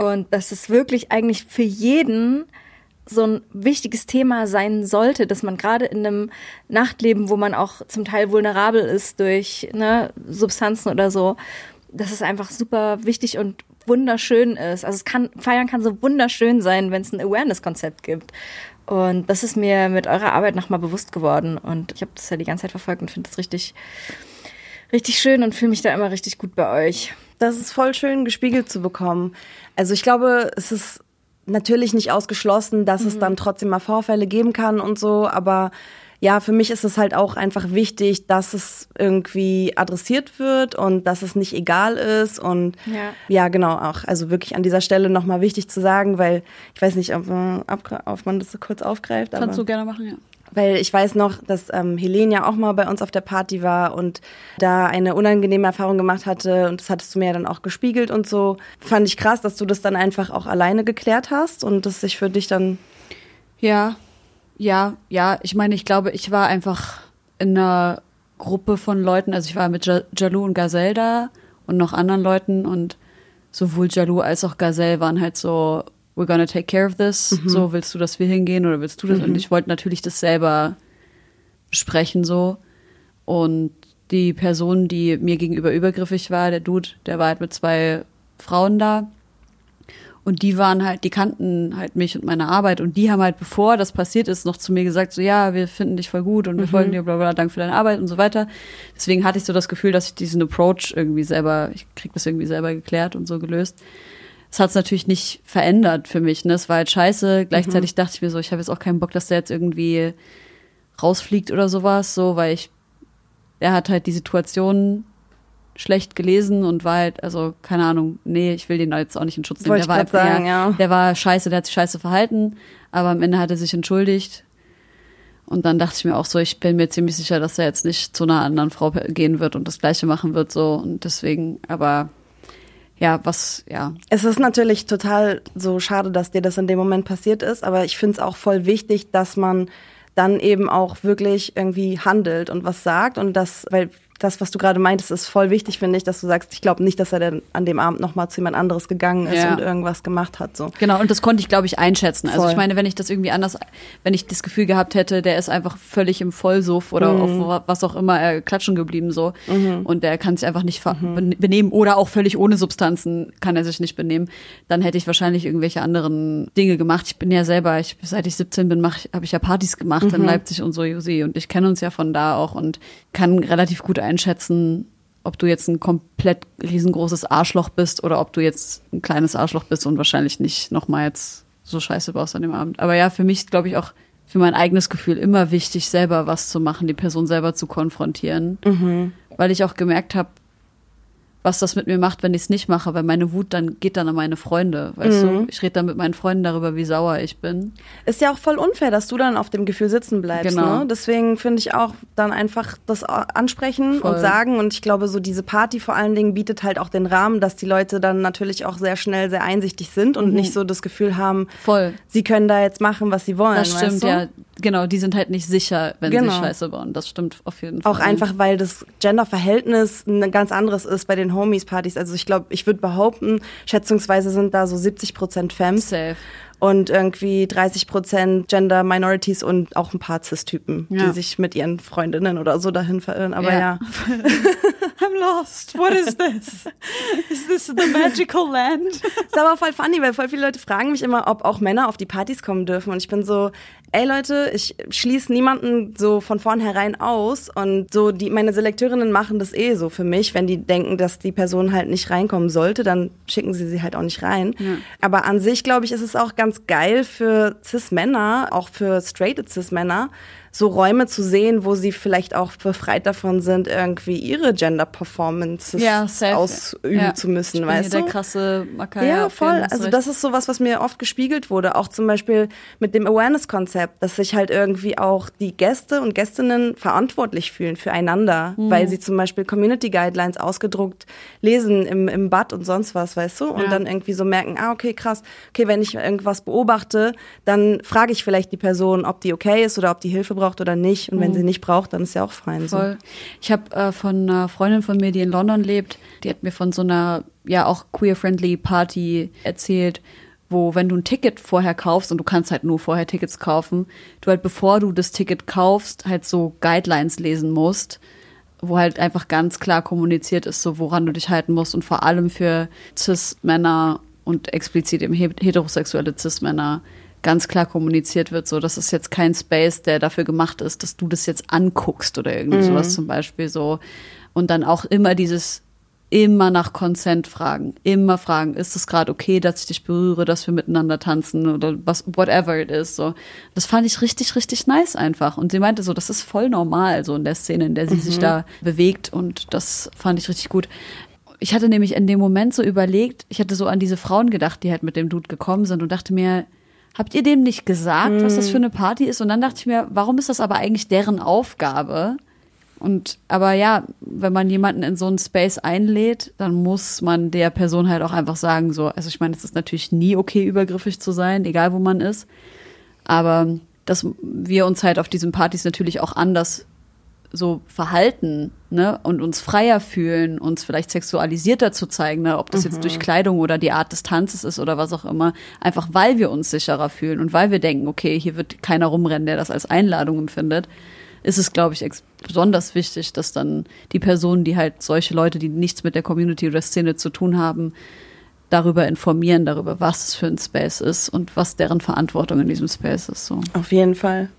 Speaker 4: Und das ist wirklich eigentlich für jeden so ein wichtiges Thema sein sollte, dass man gerade in einem Nachtleben, wo man auch zum Teil vulnerabel ist durch ne, Substanzen oder so, das ist einfach super wichtig und wunderschön ist. Also es kann, feiern kann so wunderschön sein, wenn es ein Awareness-Konzept gibt. Und das ist mir mit eurer Arbeit nochmal bewusst geworden. Und ich habe das ja die ganze Zeit verfolgt und finde es richtig, richtig schön und fühle mich da immer richtig gut bei euch.
Speaker 2: Das ist voll schön gespiegelt zu bekommen. Also ich glaube, es ist natürlich nicht ausgeschlossen, dass mhm. es dann trotzdem mal Vorfälle geben kann und so, aber ja, für mich ist es halt auch einfach wichtig, dass es irgendwie adressiert wird und dass es nicht egal ist und ja, ja genau auch. Also wirklich an dieser Stelle nochmal wichtig zu sagen, weil ich weiß nicht, ob, ob man das so kurz aufgreift.
Speaker 1: Kannst du gerne machen, ja
Speaker 2: weil ich weiß noch, dass ähm, Helene ja auch mal bei uns auf der Party war und da eine unangenehme Erfahrung gemacht hatte und das hattest du mir ja dann auch gespiegelt und so. Fand ich krass, dass du das dann einfach auch alleine geklärt hast und das sich für dich dann
Speaker 1: ja, ja, ja, ich meine, ich glaube, ich war einfach in einer Gruppe von Leuten, also ich war mit Jalou und Gazelle da und noch anderen Leuten und sowohl Jalou als auch Gazelle waren halt so we're gonna take care of this.
Speaker 2: Mhm.
Speaker 1: So, willst du, dass wir hingehen oder willst du das? Und ich wollte natürlich das selber besprechen so. Und die Person, die mir gegenüber übergriffig war, der Dude, der war halt mit zwei Frauen da. Und die waren halt, die kannten halt mich und meine Arbeit und die haben halt, bevor das passiert ist, noch zu mir gesagt, so ja, wir finden dich voll gut und wir folgen dir, bla bla, danke für deine Arbeit und so weiter. Deswegen hatte ich so das Gefühl, dass ich diesen Approach irgendwie selber, ich krieg das irgendwie selber geklärt und so gelöst. Das hat es natürlich nicht verändert für mich, ne? Es war halt scheiße. Gleichzeitig dachte ich mir so, ich habe jetzt auch keinen Bock, dass der jetzt irgendwie rausfliegt oder sowas, so, weil ich, er hat halt die Situation schlecht gelesen und war halt, also keine Ahnung, nee, ich will den jetzt auch nicht in Schutz nehmen.
Speaker 2: Wollte
Speaker 1: Der war einfach-
Speaker 2: sagen, ja.
Speaker 1: Der war scheiße, der hat sich scheiße verhalten, aber am Ende hat er sich entschuldigt. Und dann dachte ich mir auch so, ich bin mir ziemlich sicher, dass er jetzt nicht zu einer anderen Frau gehen wird und das Gleiche machen wird, so. Und deswegen, aber ja, was, ja.
Speaker 2: Es ist natürlich total so schade, dass dir das in dem Moment passiert ist, aber ich finde es auch voll wichtig, dass man dann eben auch wirklich irgendwie handelt und was sagt und das, weil das, was du gerade meintest, ist voll wichtig, finde ich, dass du sagst, ich glaube nicht, dass er dann an dem Abend nochmal zu jemand anderes gegangen ist
Speaker 1: Ja.
Speaker 2: und irgendwas gemacht hat. So.
Speaker 1: Genau, und das konnte ich, glaube ich, einschätzen. Also
Speaker 2: Voll.
Speaker 1: ich meine, wenn ich das irgendwie anders, wenn ich das Gefühl gehabt hätte, der ist einfach völlig im Vollsuff oder
Speaker 2: Mhm.
Speaker 1: auf was auch immer äh, klatschen geblieben so und der kann sich einfach nicht bene- benehmen oder auch völlig ohne Substanzen kann er sich nicht benehmen, dann hätte ich wahrscheinlich irgendwelche anderen Dinge gemacht. Ich bin ja selber, ich, seit ich 17 bin, habe ich ja Partys gemacht
Speaker 2: Mhm.
Speaker 1: in Leipzig und so, Josi, und ich kenne uns ja von da auch und kann relativ gut einschätzen, ob du jetzt ein komplett riesengroßes Arschloch bist oder ob du jetzt ein kleines Arschloch bist und wahrscheinlich nicht nochmal jetzt so scheiße baust an dem Abend. Aber ja, für mich ist, glaube ich, auch für mein eigenes Gefühl immer wichtig, selber was zu machen, die Person selber zu konfrontieren. Weil ich auch gemerkt habe, was das mit mir macht, wenn ich es nicht mache, weil meine Wut dann geht dann an meine Freunde, weißt du? Ich rede dann mit meinen Freunden darüber, wie sauer ich bin.
Speaker 2: Ist ja auch voll unfair, dass du dann auf dem Gefühl sitzen bleibst.
Speaker 1: Genau.
Speaker 2: Ne? Deswegen finde ich auch dann einfach das ansprechen
Speaker 1: Voll.
Speaker 2: und sagen. Und ich glaube, so diese Party vor allen Dingen bietet halt auch den Rahmen, dass die Leute dann natürlich auch sehr schnell sehr einsichtig sind
Speaker 1: Mhm.
Speaker 2: und nicht so das Gefühl haben,
Speaker 1: Voll.
Speaker 2: sie können da jetzt machen, was sie wollen.
Speaker 1: Das stimmt,
Speaker 2: weißt du?
Speaker 1: ja. Genau, die sind halt nicht sicher, wenn
Speaker 2: Genau.
Speaker 1: sie Scheiße bauen. Das stimmt auf jeden Fall.
Speaker 2: Auch einfach, weil das Genderverhältnis ein ganz anderes ist bei den Homies-Partys. Also ich glaube, ich würde behaupten, schätzungsweise sind da so 70 Prozent Femmes
Speaker 1: Safe.
Speaker 2: und irgendwie 30 Prozent Gender Minorities und auch ein paar Cis-Typen,
Speaker 1: Ja.
Speaker 2: die sich mit ihren Freundinnen oder so dahin verirren. Aber
Speaker 1: Ja.
Speaker 2: ja.
Speaker 1: I'm lost. What is this? Is this the magical land?
Speaker 2: Ist aber voll funny, weil voll viele Leute fragen mich immer, ob auch Männer auf die Partys kommen dürfen. Und ich bin so, ey Leute, ich schließe niemanden so von vornherein aus. Und so, die, meine Selekteurinnen machen das eh so für mich. Wenn die denken, dass die Person halt nicht reinkommen sollte, dann schicken sie sie halt auch nicht rein. Aber an sich, glaube ich, ist es auch ganz geil für Cis-Männer, auch für straighte Cis-Männer, so Räume zu sehen, wo sie vielleicht auch befreit davon sind, irgendwie ihre Gender-Performances ausüben
Speaker 1: Ja.
Speaker 2: zu müssen,
Speaker 1: ich bin
Speaker 2: weißt du?
Speaker 1: der krasse Macker.
Speaker 2: Ja, voll. Also das ist sowas, was mir oft gespiegelt wurde, auch zum Beispiel mit dem Awareness-Konzept, dass sich halt irgendwie auch die Gäste und Gästinnen verantwortlich fühlen füreinander,
Speaker 1: Mhm.
Speaker 2: weil sie zum Beispiel Community Guidelines ausgedruckt lesen im, im Bad und sonst was, weißt du? Und
Speaker 1: Ja.
Speaker 2: dann irgendwie so merken, ah, okay, krass, okay, wenn ich irgendwas beobachte, dann frage ich vielleicht die Person, ob die okay ist oder ob die Hilfe braucht oder nicht. Und wenn sie nicht braucht, dann ist ja auch fein. So.
Speaker 1: Mhm. Voll. Ich habe äh, von einer Freundin von mir, die in London lebt, die hat mir von so einer ja auch queer-friendly Party erzählt, wo wenn du ein Ticket vorher kaufst und du kannst halt nur vorher Tickets kaufen, du halt bevor du das Ticket kaufst halt so Guidelines lesen musst, wo halt einfach ganz klar kommuniziert ist, so woran du dich halten musst und vor allem für Cis-Männer und explizit eben he- heterosexuelle Cis-Männer ganz klar kommuniziert wird, so das ist jetzt kein Space, der dafür gemacht ist, dass du das jetzt anguckst oder irgendwie sowas zum Beispiel so. Und dann auch immer dieses immer nach Consent fragen, immer fragen, ist es gerade okay, dass ich dich berühre, dass wir miteinander tanzen oder was, whatever it is, so. Das fand ich richtig, richtig nice einfach. Und sie meinte so, das ist voll normal, so in der Szene, in der sie sich da bewegt und das fand ich richtig gut. Ich hatte nämlich in dem Moment so überlegt, ich hatte so an diese Frauen gedacht, die halt mit dem Dude gekommen sind und dachte mir, habt ihr dem nicht gesagt, was das für eine Party ist? Und dann dachte ich mir, warum ist das aber eigentlich deren Aufgabe? Und aber ja, wenn man jemanden in so einen Space einlädt, dann muss man der Person halt auch einfach sagen, so, also ich meine, es ist natürlich nie okay, übergriffig zu sein, egal wo man ist. Aber dass wir uns halt auf diesen Partys natürlich auch anders so verhalten ne, und uns freier fühlen, uns vielleicht sexualisierter zu zeigen, ne, ob das mhm. jetzt durch Kleidung oder die Art des Tanzes ist oder was auch immer, einfach weil wir uns sicherer fühlen und weil wir denken, okay, hier wird keiner rumrennen, der das als Einladung empfindet, ist es, glaube ich, besonders wichtig, dass dann die Personen, die halt solche Leute, die nichts mit der Community oder Szene zu tun haben, darüber informieren, darüber, was es für ein Space ist und was deren Verantwortung in diesem Space ist. So.
Speaker 2: Auf jeden Fall.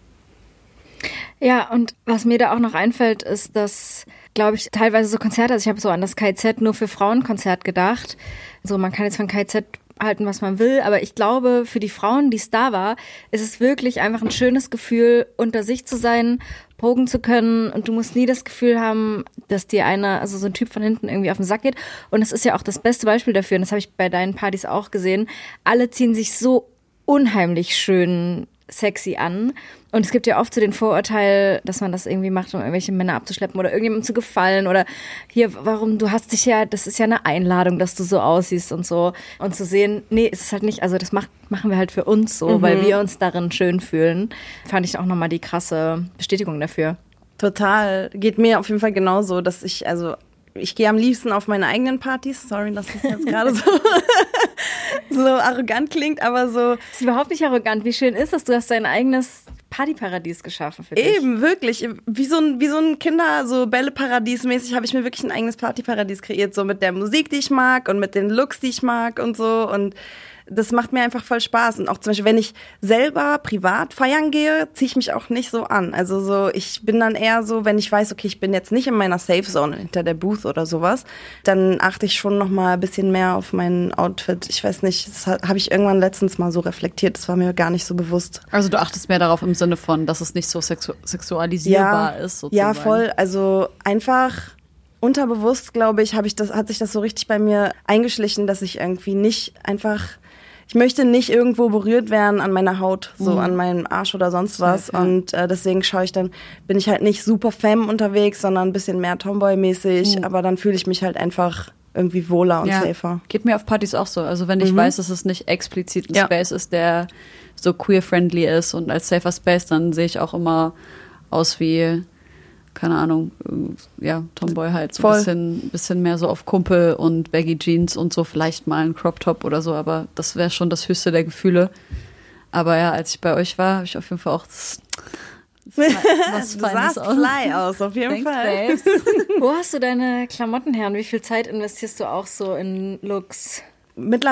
Speaker 4: Ja, und was mir da auch noch einfällt, ist, dass, glaube ich, teilweise so Konzerte, also ich habe so an das KZ nur für Frauenkonzert gedacht. So, man kann jetzt von KZ halten, was man will, aber ich glaube, für die Frauen, die es da war, ist es wirklich einfach ein schönes Gefühl, unter sich zu sein, pogen zu können und du musst nie das Gefühl haben, dass dir einer, also so ein Typ von hinten irgendwie auf den Sack geht. Und es ist ja auch das beste Beispiel dafür, und das habe ich bei deinen Partys auch gesehen. Alle ziehen sich so unheimlich schön sexy an. Und es gibt ja oft so den Vorurteil, dass man das irgendwie macht, um irgendwelche Männer abzuschleppen oder irgendjemandem zu gefallen oder hier, warum, du hast dich ja, das ist ja eine Einladung, dass du so aussiehst und so. Und zu sehen, nee, ist es halt nicht, also das macht, machen wir halt für uns so, mhm. weil wir uns darin schön fühlen. Fand ich auch nochmal die krasse Bestätigung dafür.
Speaker 2: Total. Geht mir auf jeden Fall genauso, dass ich, also ich gehe am liebsten auf meine eigenen Partys. Sorry, dass das jetzt gerade so, so arrogant klingt, aber so.
Speaker 4: Das ist überhaupt nicht arrogant. Wie schön ist das? Du hast dein eigenes Partyparadies geschaffen für dich.
Speaker 2: Eben, wirklich. Wie so ein, wie so ein Kinder, so Bälleparadies mäßig habe ich mir wirklich ein eigenes Partyparadies kreiert. So mit der Musik, die ich mag und mit den Looks, die ich mag und so. Und das macht mir einfach voll Spaß. Und auch zum Beispiel, wenn ich selber privat feiern gehe, ziehe ich mich auch nicht so an. Also so, ich bin dann eher so, wenn ich weiß, okay, ich bin jetzt nicht in meiner Safe Zone hinter der Booth oder sowas, dann achte ich schon noch mal ein bisschen mehr auf mein Outfit. Ich weiß nicht, das habe ich irgendwann letztens mal so reflektiert. Das war mir gar nicht so bewusst.
Speaker 1: Also du achtest mehr darauf im Sinne von, dass es nicht so sexu sexualisierbar
Speaker 2: ja,
Speaker 1: ist.
Speaker 2: Sozusagen. Ja, voll. Also einfach unterbewusst, glaube ich, habe ich das, hat sich das so richtig bei mir eingeschlichen, dass ich irgendwie nicht einfach ich möchte nicht irgendwo berührt werden an meiner Haut, so mhm. an meinem Arsch oder sonst was. Ja, und äh, deswegen schaue ich dann, bin ich halt nicht super femme unterwegs, sondern ein bisschen mehr Tomboy-mäßig, mhm. aber dann fühle ich mich halt einfach irgendwie wohler und ja. safer.
Speaker 1: Geht mir auf Partys auch so. Also wenn ich mhm. weiß, dass es nicht explizit ein ja. Space ist, der so queer-friendly ist und als safer Space, dann sehe ich auch immer aus wie keine Ahnung, äh, ja, Tomboy halt so ein bisschen, bisschen mehr so auf Kumpel und Baggy Jeans und so, vielleicht mal ein Crop Top oder so, aber das wäre schon das höchste der Gefühle. Aber ja, als ich bei euch war, habe ich auf jeden Fall auch das,
Speaker 2: was du sahst aus. fly aus, auf jeden Fall.
Speaker 4: Wo hast du deine Klamotten her und wie viel Zeit investierst du auch so in Looks?
Speaker 2: Mittlerweile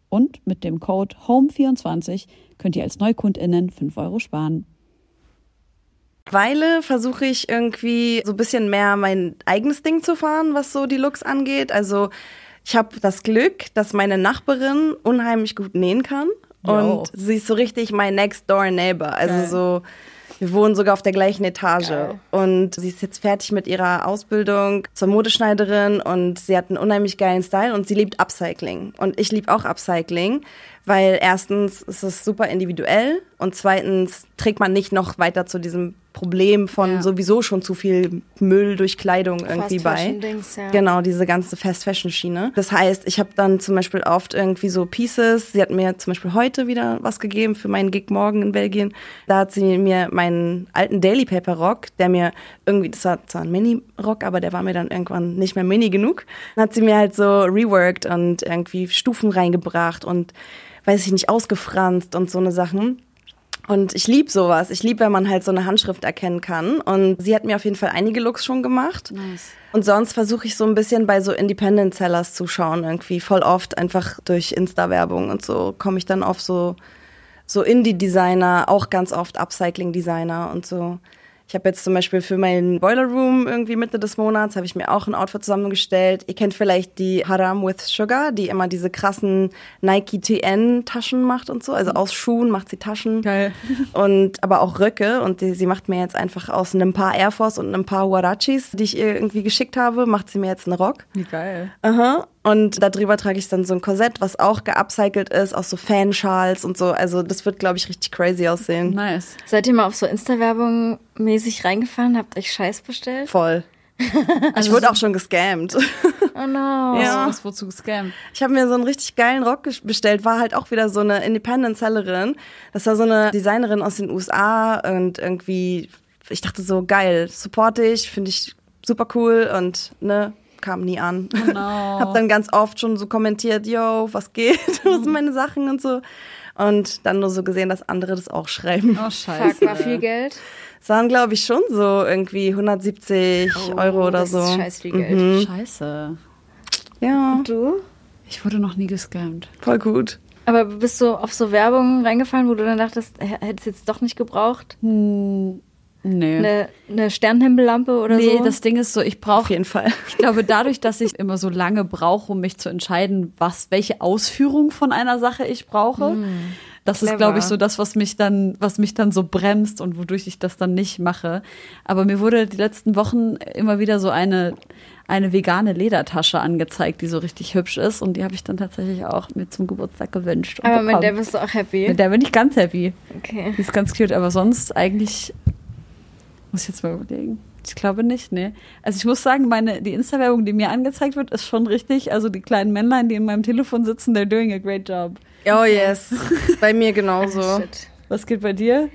Speaker 1: Und mit dem Code HOME24 könnt ihr als NeukundInnen 5 Euro sparen.
Speaker 2: Weile versuche ich irgendwie so ein bisschen mehr mein eigenes Ding zu fahren, was so die Looks angeht. Also ich habe das Glück, dass meine Nachbarin unheimlich gut nähen kann. Jo. Und sie ist so richtig mein Next Door Neighbor. Also Geil. so wir wohnen sogar auf der gleichen Etage. Geil. Und sie ist jetzt fertig mit ihrer Ausbildung zur Modeschneiderin und sie hat einen unheimlich geilen Style und sie liebt Upcycling. Und ich liebe auch Upcycling, weil erstens ist es super individuell und zweitens trägt man nicht noch weiter zu diesem Problem von ja. sowieso schon zu viel Müll durch Kleidung irgendwie bei. Dings, ja. Genau, diese ganze Fast Fashion Schiene. Das heißt, ich habe dann zum Beispiel oft irgendwie so Pieces. Sie hat mir zum Beispiel heute wieder was gegeben für meinen Gig morgen in Belgien. Da hat sie mir meinen alten Daily Paper Rock, der mir irgendwie, das war zwar ein Mini Rock, aber der war mir dann irgendwann nicht mehr mini genug. Dann hat sie mir halt so reworked und irgendwie Stufen reingebracht und weiß ich nicht, ausgefranst und so eine Sachen. Und ich lieb sowas. Ich lieb, wenn man halt so eine Handschrift erkennen kann. Und sie hat mir auf jeden Fall einige Looks schon gemacht.
Speaker 1: Nice.
Speaker 2: Und sonst versuche ich so ein bisschen bei so Independent Sellers zu schauen, irgendwie voll oft einfach durch Insta-Werbung und so komme ich dann auf so, so Indie-Designer, auch ganz oft Upcycling-Designer und so. Ich habe jetzt zum Beispiel für meinen Boiler Room irgendwie Mitte des Monats habe ich mir auch ein Outfit zusammengestellt. Ihr kennt vielleicht die Haram with Sugar, die immer diese krassen Nike TN Taschen macht und so. Also aus Schuhen macht sie Taschen.
Speaker 1: Geil.
Speaker 2: Und aber auch Röcke. Und die, sie macht mir jetzt einfach aus einem paar Air Force und einem paar Huarachis, die ich ihr irgendwie geschickt habe, macht sie mir jetzt einen Rock.
Speaker 1: Wie geil.
Speaker 2: Aha. Und darüber trage ich dann so ein Korsett, was auch geupcycelt ist, aus so Fanschals und so. Also das wird, glaube ich, richtig crazy aussehen.
Speaker 1: Nice.
Speaker 4: Seid ihr mal auf so Insta-Werbung mäßig reingefahren? Habt euch Scheiß bestellt?
Speaker 2: Voll. ich wurde auch schon gescammt.
Speaker 4: Oh no.
Speaker 2: Ja.
Speaker 1: Was wozu gescammt?
Speaker 2: Ich habe mir so einen richtig geilen Rock bestellt, war halt auch wieder so eine Independent-Sellerin. Das war so eine Designerin aus den USA und irgendwie, ich dachte so, geil, supporte ich, finde ich super cool und ne, kam nie an.
Speaker 1: Oh no.
Speaker 2: Hab dann ganz oft schon so kommentiert, yo, was geht, wo sind meine Sachen und so. Und dann nur so gesehen, dass andere das auch schreiben.
Speaker 1: Oh, scheiße.
Speaker 4: Fuck, war viel Geld.
Speaker 2: Es waren, glaube ich, schon so irgendwie 170 Euro oder
Speaker 4: Oh, das
Speaker 2: so.
Speaker 4: ist scheiß viel Geld.
Speaker 2: Mhm.
Speaker 1: Scheiße.
Speaker 2: Ja,
Speaker 4: Du?
Speaker 1: Ich wurde noch nie gescammt.
Speaker 2: voll gut.
Speaker 4: Aber bist du auf so Werbung reingefallen, wo du dann dachtest, hättest jetzt doch nicht gebraucht?
Speaker 1: Nee.
Speaker 4: Eine, eine Sternenhimmellampe oder
Speaker 1: nee,
Speaker 4: so?
Speaker 1: das Ding ist so, ich
Speaker 2: Auf
Speaker 1: brauche
Speaker 2: jeden Fall.
Speaker 1: Ich glaube, dadurch, dass ich immer so lange brauche, um mich zu entscheiden, was, welche Ausführung von einer Sache ich brauche, das ist,
Speaker 4: Clever.
Speaker 1: glaube ich, so das, was mich dann, was mich dann so bremst und wodurch ich das dann nicht mache. Aber mir wurde die letzten Wochen immer wieder so eine, eine vegane Ledertasche angezeigt, die so richtig hübsch ist. Und die habe ich dann tatsächlich auch mir zum Geburtstag gewünscht.
Speaker 4: Aber mit der
Speaker 1: bekommen.
Speaker 4: bist du auch happy.
Speaker 1: mit der bin ich ganz happy.
Speaker 4: okay.
Speaker 1: Die ist ganz cute, aber sonst eigentlich muss ich jetzt mal überlegen. Ich glaube nicht, nee. Also ich muss sagen, meine, die Insta-Werbung, die mir angezeigt wird, ist schon richtig. Also die kleinen Männlein, die in meinem Telefon sitzen, they're doing a great job.
Speaker 2: Oh yes. Bei mir genauso.
Speaker 4: Shit.
Speaker 1: Was geht bei dir?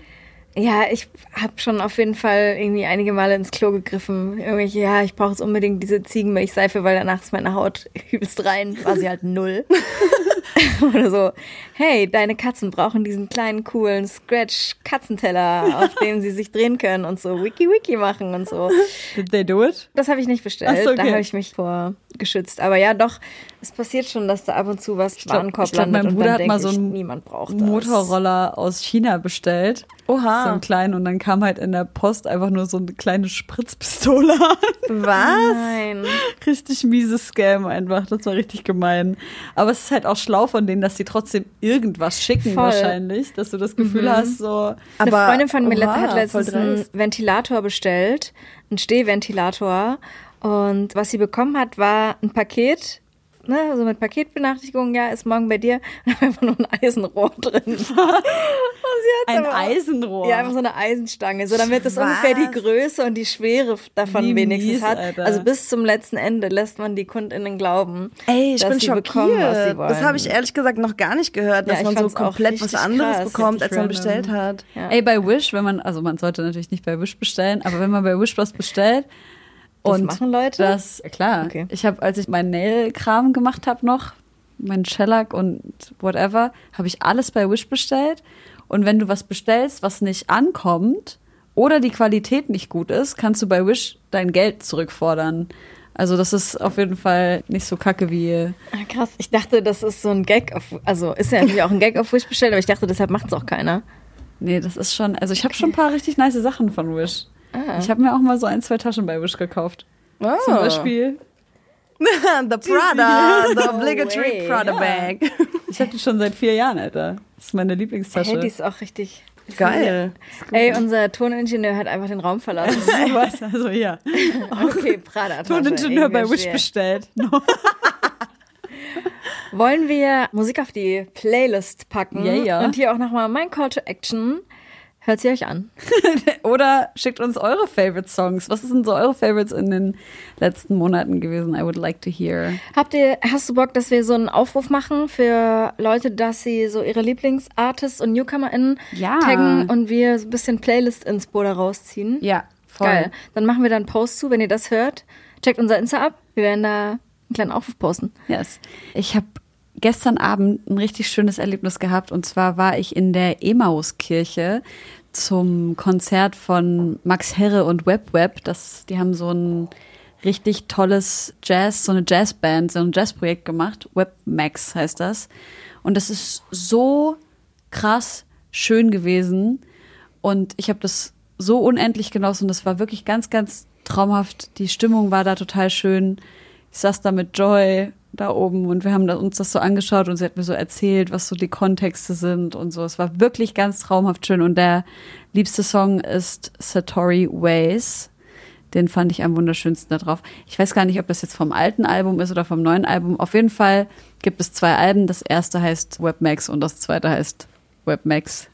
Speaker 4: Ja, ich habe schon auf jeden Fall irgendwie einige Male ins Klo gegriffen. Irgendwelche, ja, ich brauche jetzt unbedingt diese Ziegenmilchseife, weil danach ist meine Haut übelst rein, war sie halt null. Oder so, hey, deine Katzen brauchen diesen kleinen, coolen Scratch-Katzenteller, auf dem sie sich drehen können und so Wiki-Wiki machen und so.
Speaker 1: Did they do it?
Speaker 4: Das habe ich nicht bestellt,
Speaker 1: so, okay.
Speaker 4: da habe ich mich vor geschützt. Aber ja, doch, es passiert schon, dass da ab und zu was Warenkorb
Speaker 1: ich glaub,
Speaker 4: landet
Speaker 1: mein Bruder hat mal so
Speaker 4: ich,
Speaker 1: einen. Motorroller aus China bestellt. So
Speaker 2: Oha.
Speaker 1: einen kleinen und dann kam halt in der Post einfach nur so eine kleine Spritzpistole an.
Speaker 2: Was?
Speaker 4: Nein.
Speaker 1: richtig mieses Scam einfach. Das war richtig gemein. Aber es ist halt auch schlau von denen, dass die trotzdem irgendwas schicken
Speaker 4: Voll.
Speaker 1: wahrscheinlich. Dass du das Gefühl hast, so.
Speaker 4: Eine
Speaker 2: Aber-
Speaker 4: Freundin von mir
Speaker 2: oha,
Speaker 4: hat letztens einen. Ventilator bestellt, einen Stehventilator. Und was sie bekommen hat, war ein Paket, ne, so mit Paketbenachrichtigung, ja, ist morgen bei dir. Und da war einfach nur ein Eisenrohr drin. und sie hat's
Speaker 1: Ein
Speaker 4: aber
Speaker 1: Eisenrohr.
Speaker 4: Ja, einfach so eine Eisenstange, so damit es ungefähr die? Größe und die Schwere davon
Speaker 1: Wie
Speaker 4: wenigstens
Speaker 1: mies,
Speaker 4: hat.
Speaker 1: Alter.
Speaker 4: Also bis zum letzten Ende lässt man die KundInnen glauben,
Speaker 2: Ey, ich
Speaker 4: dass
Speaker 2: bin
Speaker 4: sie
Speaker 2: schockiert.
Speaker 4: bekommen, was sie wollen.
Speaker 2: das habe ich ehrlich gesagt noch gar nicht gehört,
Speaker 4: Ja,
Speaker 2: dass
Speaker 4: ich
Speaker 2: man so komplett was anderes
Speaker 4: krass,
Speaker 2: bekommt, als man bestellt hat.
Speaker 4: Ja.
Speaker 1: Ey, bei Wish, wenn man, also man sollte natürlich nicht bei Wish bestellen, aber wenn man bei Wish was bestellt
Speaker 4: Das
Speaker 1: und
Speaker 4: machen Leute?
Speaker 1: das, klar,
Speaker 4: Okay.
Speaker 1: ich habe, als ich meinen Nail-Kram gemacht habe noch, meinen Shellac und whatever, habe ich alles bei Wish bestellt und wenn du was bestellst, was nicht ankommt oder die Qualität nicht gut ist, kannst du bei Wish dein Geld zurückfordern. Also das ist auf jeden Fall nicht so kacke wie
Speaker 4: Ah, krass, ich dachte, das ist so ein Gag auf, also ist ja natürlich auch ein Gag auf Wish bestellt, aber ich dachte, deshalb macht es auch keiner.
Speaker 1: Nee, das ist schon, also ich habe schon ein paar richtig nice Sachen von Wish.
Speaker 4: Ah.
Speaker 1: Ich habe mir auch mal so ein, zwei Taschen bei Wish gekauft.
Speaker 2: Oh.
Speaker 1: Zum Beispiel,
Speaker 2: the Prada, the obligatory
Speaker 4: way.
Speaker 2: Prada
Speaker 1: Ja.
Speaker 2: bag.
Speaker 1: ich habe die schon seit vier Jahren, Alter. Das ist meine Lieblingstasche.
Speaker 4: Hey, die ist auch richtig.
Speaker 2: Geil.
Speaker 4: Ey, unser Toningenieur hat einfach den Raum verlassen.
Speaker 1: Was? Also ja.
Speaker 4: Okay, Prada.
Speaker 1: Toningenieur bei Wish bestellt. No.
Speaker 4: Wollen wir Musik auf die Playlist packen?
Speaker 1: Ja, ja.
Speaker 4: Und hier auch nochmal mein Call to Action. Hört sie euch an.
Speaker 1: Oder schickt uns eure Favorite Songs. Was sind so eure Favorites in den letzten Monaten gewesen? I would like to hear.
Speaker 4: Habt ihr, hast du Bock, dass wir so einen Aufruf machen für Leute, dass sie so ihre Lieblingsartists und NewcomerInnen
Speaker 1: Ja.
Speaker 4: taggen und wir so ein bisschen Playlist-Inspo da rausziehen?
Speaker 1: Ja, voll.
Speaker 4: Geil. Dann machen wir da einen Post zu, wenn ihr das hört. Checkt unser Insta ab. Wir werden da einen kleinen Aufruf posten.
Speaker 1: Yes. Ich habe gestern Abend ein richtig schönes Erlebnis gehabt. Und zwar war ich in der Emauskirche zum Konzert von Max Herre und Web Web. Das, die haben so ein richtig tolles Jazz, so eine Jazzband, so ein Jazzprojekt gemacht. Web Max heißt das. Und das ist so krass schön gewesen. Und ich habe das so unendlich genossen. Das war wirklich ganz, ganz traumhaft. Die Stimmung war da total schön. Ich saß da mit Joy da oben und wir haben uns das so angeschaut und sie hat mir so erzählt, was so die Kontexte sind und so. Es war wirklich ganz traumhaft schön und der liebste Song ist Satori Ways. Den fand ich am wunderschönsten da drauf. Ich weiß gar nicht, ob das jetzt vom alten Album ist oder vom neuen Album. Auf jeden Fall gibt es zwei Alben. Das erste heißt Webmax und das zweite heißt Webmax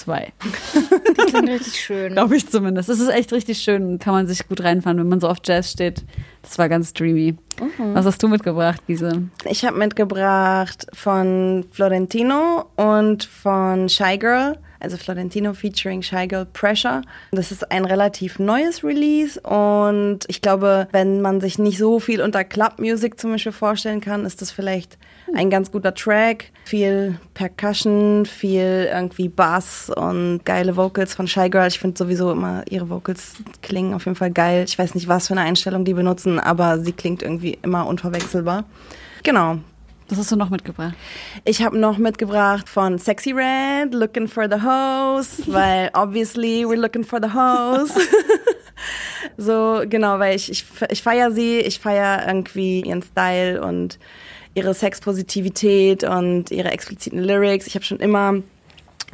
Speaker 1: 2.
Speaker 4: Die klingt richtig schön.
Speaker 1: Glaube ich zumindest. Es ist echt richtig schön. Kann man sich gut reinfahren, wenn man so auf Jazz steht. Das war ganz dreamy. Mhm. Was hast du mitgebracht, Lise?
Speaker 2: Ich habe mitgebracht von Florentino und von Shy Girl also Florentino featuring Shy Girl Pressure. Das ist ein relativ neues Release und ich glaube, wenn man sich nicht so viel unter Club Music zum Beispiel vorstellen kann, ist das vielleicht ein ganz guter Track. Viel Percussion, viel irgendwie Bass und geile Vocals von Shy Girl. Ich finde sowieso immer, ihre Vocals klingen auf jeden Fall geil. Ich weiß nicht, was für eine Einstellung die benutzen, aber sie klingt irgendwie immer unverwechselbar. Genau,
Speaker 1: was hast du noch mitgebracht?
Speaker 2: Ich habe noch mitgebracht von Sexy Red, Looking for the Hose, weil obviously we're looking for the Hose. so, genau, weil ich, ich, ich feiere sie, ich feiere irgendwie ihren Style und ihre Sexpositivität und ihre expliziten Lyrics. Ich habe schon immer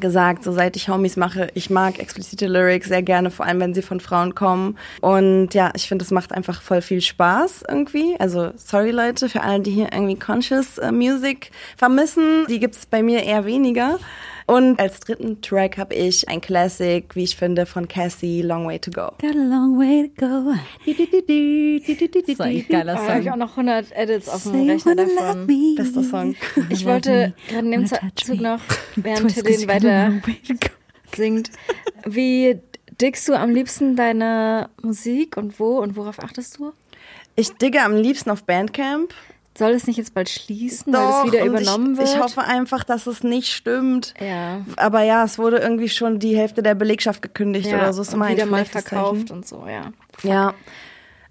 Speaker 2: gesagt, so seit ich Homies mache, ich mag explizite Lyrics sehr gerne, vor allem wenn sie von Frauen kommen. Und ja, ich finde, es macht einfach voll viel Spaß irgendwie. Also sorry Leute, für alle, die hier irgendwie Conscious äh, Music vermissen, die gibt es bei mir eher weniger. Und als dritten Track habe ich ein Classic, wie ich finde, von Cassie, Long Way to Go.
Speaker 1: Got a long way to go. So ein geiler Song.
Speaker 4: Oh, habe ich auch noch 100 Edits auf dem Rechner davon.
Speaker 2: Bester Song.
Speaker 4: Ich wollte gerade in dem Zug noch, während Helene weiter singt, wie dickst du am liebsten deine Musik und wo und worauf achtest du?
Speaker 2: Ich digge am liebsten auf Bandcamp.
Speaker 4: Soll es nicht jetzt bald schließen,
Speaker 2: Doch,
Speaker 4: weil es wieder übernommen
Speaker 2: ich,
Speaker 4: wird?
Speaker 2: Ich hoffe einfach, dass es nicht stimmt.
Speaker 4: Ja.
Speaker 2: Aber ja, es wurde irgendwie schon die Hälfte der Belegschaft gekündigt
Speaker 4: ja,
Speaker 2: oder so. Ist
Speaker 4: und wieder mal verkauft und so, ja.
Speaker 2: Fuck. Ja.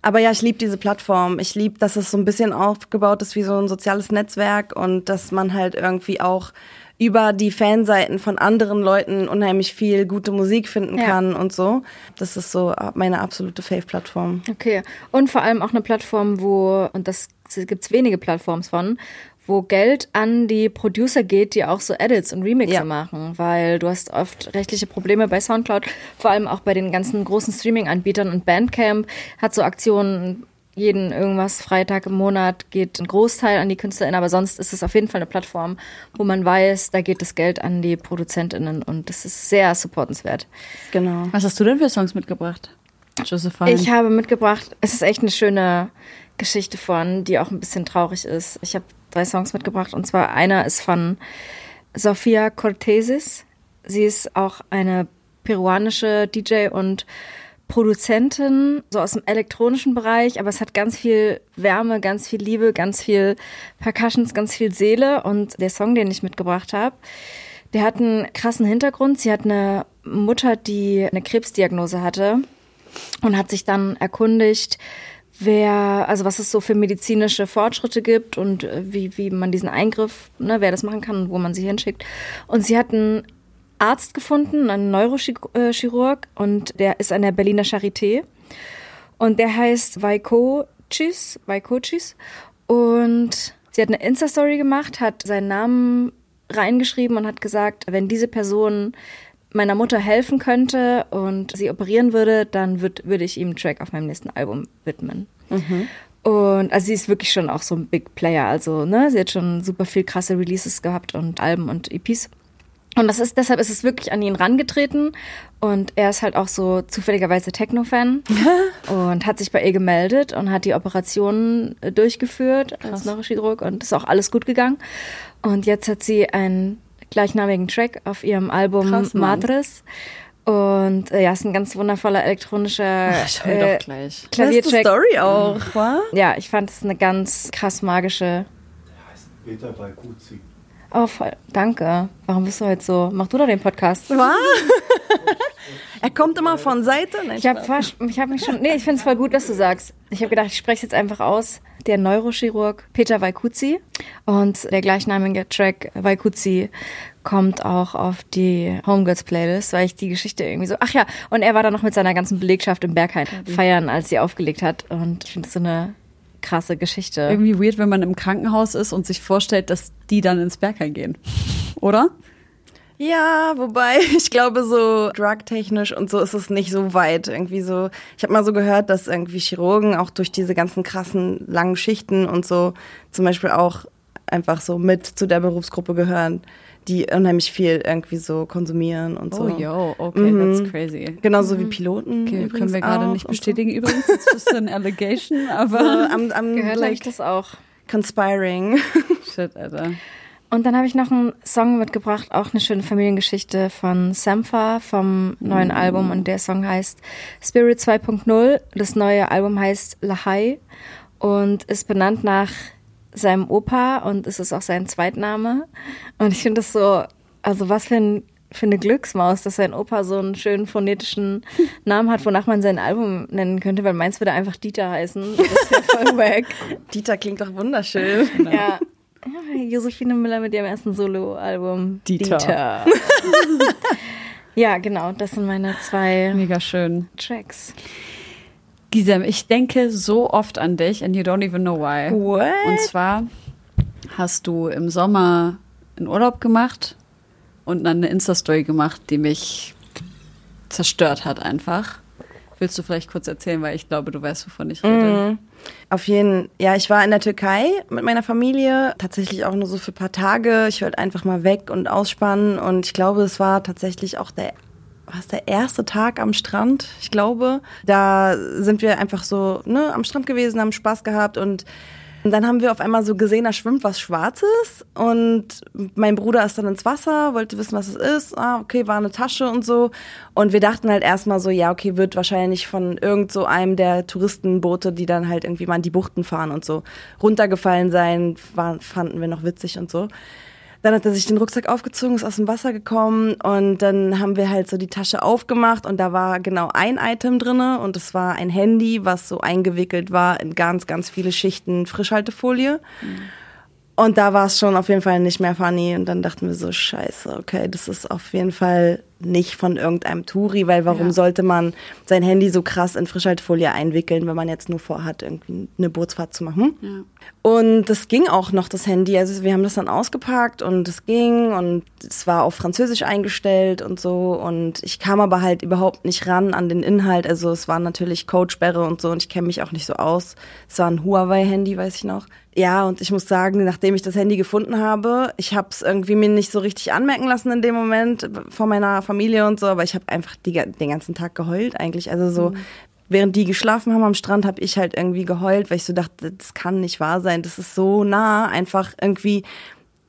Speaker 2: Aber ja, ich liebe diese Plattform. Ich liebe, dass es so ein bisschen aufgebaut ist wie so ein soziales Netzwerk und dass man halt irgendwie auch über die Fanseiten von anderen Leuten unheimlich viel gute Musik finden
Speaker 4: Ja.
Speaker 2: kann und so. Das ist so meine absolute Fave-Plattform.
Speaker 4: Okay. Und vor allem auch eine Plattform, wo, und das gibt's wenige Plattforms von, wo Geld an die Producer geht, die auch so Edits und Remixe
Speaker 2: Ja.
Speaker 4: machen, weil du hast oft rechtliche Probleme bei Soundcloud, vor allem auch bei den ganzen großen Streaming-Anbietern und Bandcamp hat so Aktionen, jeden irgendwas Freitag im Monat geht ein Großteil an die KünstlerInnen, aber sonst ist es auf jeden Fall eine Plattform, wo man weiß, da geht das Geld an die ProduzentInnen und das ist sehr supportenswert.
Speaker 2: Genau.
Speaker 1: Was hast du denn für Songs mitgebracht? Josephine.
Speaker 4: Ich habe mitgebracht, es ist echt eine schöne Geschichte von, die auch ein bisschen traurig ist. Ich habe drei Songs mitgebracht und zwar einer ist von Sofia Cortesis. Sie ist auch eine peruanische DJ und Produzentin, so aus dem elektronischen Bereich, aber es hat ganz viel Wärme, ganz viel Liebe, ganz viel Percussions, ganz viel Seele. Und der Song, den ich mitgebracht habe, der hat einen krassen Hintergrund. Sie hat eine Mutter, die eine Krebsdiagnose hatte und hat sich dann erkundigt, wer, also was es so für medizinische Fortschritte gibt und äh, wie, wie man diesen Eingriff, ne, wer das machen kann und wo man sie hinschickt. Und sie hat einen Arzt gefunden, einen Neurochirurg, und der ist an der Berliner Charité. Und der heißt Vaikochis, Vaikochis. Und sie hat eine Insta-Story gemacht, hat seinen Namen reingeschrieben und hat gesagt, wenn diese Person meiner Mutter helfen könnte und sie operieren würde, dann würd, würde ich ihm einen Track auf meinem nächsten Album widmen. Und also sie ist wirklich schon auch so ein Big Player. Also, ne, sie hat schon super viel krasse Releases gehabt und Alben und EPs. Und das ist, deshalb ist es wirklich an ihn rangetreten. Und er ist halt auch so zufälligerweise Techno-Fan und hat sich bei ihr gemeldet und hat die Operation äh, durchgeführt als Neurochirurg und ist auch alles gut gegangen. Und jetzt hat sie einen gleichnamigen Track auf ihrem Album
Speaker 1: Krass.
Speaker 4: Madres. Und äh, ja, ist ein ganz wundervoller elektronischer
Speaker 1: höre
Speaker 4: äh,
Speaker 1: doch gleich.
Speaker 2: Beste
Speaker 4: Klaviertrack.
Speaker 2: Story auch, wa?
Speaker 4: Ja, ich fand es eine ganz krass magische
Speaker 5: Peter Balkuzzi.
Speaker 4: Oh, voll. Danke. Warum bist du heute so? Mach du doch den Podcast.
Speaker 2: Was? er kommt immer von Seite. Nein,
Speaker 4: Ich habe ich hab mich schon. Nee, ich finde es voll gut, was du sagst. Ich habe gedacht, ich spreche jetzt einfach aus. Der Neurochirurg Peter Vaikuzzi und der gleichnamige Track Vaikuzzi kommt auch auf die Homegirls Playlist, weil ich die Geschichte irgendwie so. Ach ja, und er war dann noch mit seiner ganzen Belegschaft im Berghain feiern, als sie aufgelegt hat. Und ich finde es so eine krasse Geschichte.
Speaker 1: Irgendwie weird, wenn man im Krankenhaus ist und sich vorstellt, dass die dann ins Berghain gehen. Oder?
Speaker 2: Ja, wobei ich glaube, so drugtechnisch und so ist es nicht so weit. Irgendwie so, ich habe mal so gehört, dass irgendwie Chirurgen auch durch diese ganzen krassen langen Schichten und so zum Beispiel auch einfach so mit zu der Berufsgruppe gehören, die unheimlich viel irgendwie so konsumieren und so.
Speaker 1: Oh, yo, okay,
Speaker 2: Mhm.
Speaker 1: that's crazy.
Speaker 2: Genauso wie Piloten.
Speaker 1: Okay,
Speaker 2: übrigens
Speaker 1: können wir gerade nicht
Speaker 2: und so.
Speaker 1: bestätigen übrigens. It's just an allegation, aber.
Speaker 2: So, am, am
Speaker 4: Gehört
Speaker 2: like,
Speaker 4: like das auch.
Speaker 2: conspiring.
Speaker 1: Shit, Alter.
Speaker 4: Und dann habe ich noch einen Song mitgebracht, auch eine schöne Familiengeschichte von Sampha vom neuen Album. Und der Song heißt Spirit 2.0. Das neue Album heißt Lahai und ist benannt nach seinem Opa und es ist auch sein Zweitname. Und ich finde das so, also was für, ein, für eine Glücksmaus, dass sein Opa so einen schönen phonetischen Namen hat, wonach man sein Album nennen könnte, weil meins würde einfach Dieter heißen. Das wäre voll wack.
Speaker 2: Dieter klingt doch wunderschön.
Speaker 4: Ja. ja. Josephine Müller mit ihrem ersten Soloalbum.
Speaker 1: Dieter.
Speaker 4: ja, genau, das sind meine zwei
Speaker 1: Mega schön.
Speaker 4: Tracks.
Speaker 1: Gisem, ich denke so oft an dich and you don't even know why.
Speaker 2: What?
Speaker 1: Und zwar hast du im Sommer einen Urlaub gemacht und dann eine Insta-Story gemacht, die mich zerstört hat einfach. Willst du vielleicht kurz erzählen, weil ich glaube, du weißt, wovon ich rede.
Speaker 2: Auf jeden Ja, ich war in der Türkei mit meiner Familie, tatsächlich auch nur so für ein paar Tage. Ich wollte einfach mal weg und ausspannen und ich glaube, es war tatsächlich auch der was der erste Tag am Strand, ich glaube. Da sind wir einfach so ne, am Strand gewesen, haben Spaß gehabt und dann haben wir auf einmal so gesehen, da schwimmt was Schwarzes und mein Bruder ist dann ins Wasser, wollte wissen, was es ist. Ah, okay, war eine Tasche und so. Und wir dachten halt erstmal so, ja, okay, wird wahrscheinlich von irgend so einem der Touristenboote, die dann halt irgendwie mal in die Buchten fahren und so, runtergefallen sein, war, fanden wir noch witzig und so. Dann hat er sich den Rucksack aufgezogen, ist aus dem Wasser gekommen und dann haben wir halt so die Tasche aufgemacht und da war genau ein Item drinne und es war ein Handy, was so eingewickelt war in ganz, ganz viele Schichten Frischhaltefolie. Und da war es schon auf jeden Fall nicht mehr funny und dann dachten wir so, scheiße, okay, das ist auf jeden Fall nicht von irgendeinem Touri, weil warum
Speaker 1: Ja.
Speaker 2: sollte man sein Handy so krass in Frischhaltefolie einwickeln, wenn man jetzt nur vorhat, irgendwie eine Bootsfahrt zu machen?
Speaker 1: Ja.
Speaker 2: Und das ging auch noch, das Handy. Also wir haben das dann ausgepackt und es ging und es war auf Französisch eingestellt und so. Und ich kam aber halt überhaupt nicht ran an den Inhalt. Also es war natürlich Codesperre und so und ich kenne mich auch nicht so aus. Es war ein Huawei-Handy, weiß ich noch. Ja, und ich muss sagen, nachdem ich das Handy gefunden habe, ich habe es irgendwie mir nicht so richtig anmerken lassen in dem Moment von meiner Familie und so, aber ich habe einfach die, den ganzen Tag geheult eigentlich. Also so, während die geschlafen haben am Strand, habe ich halt irgendwie geheult, weil ich so dachte, das kann nicht wahr sein. Das ist so nah, einfach irgendwie.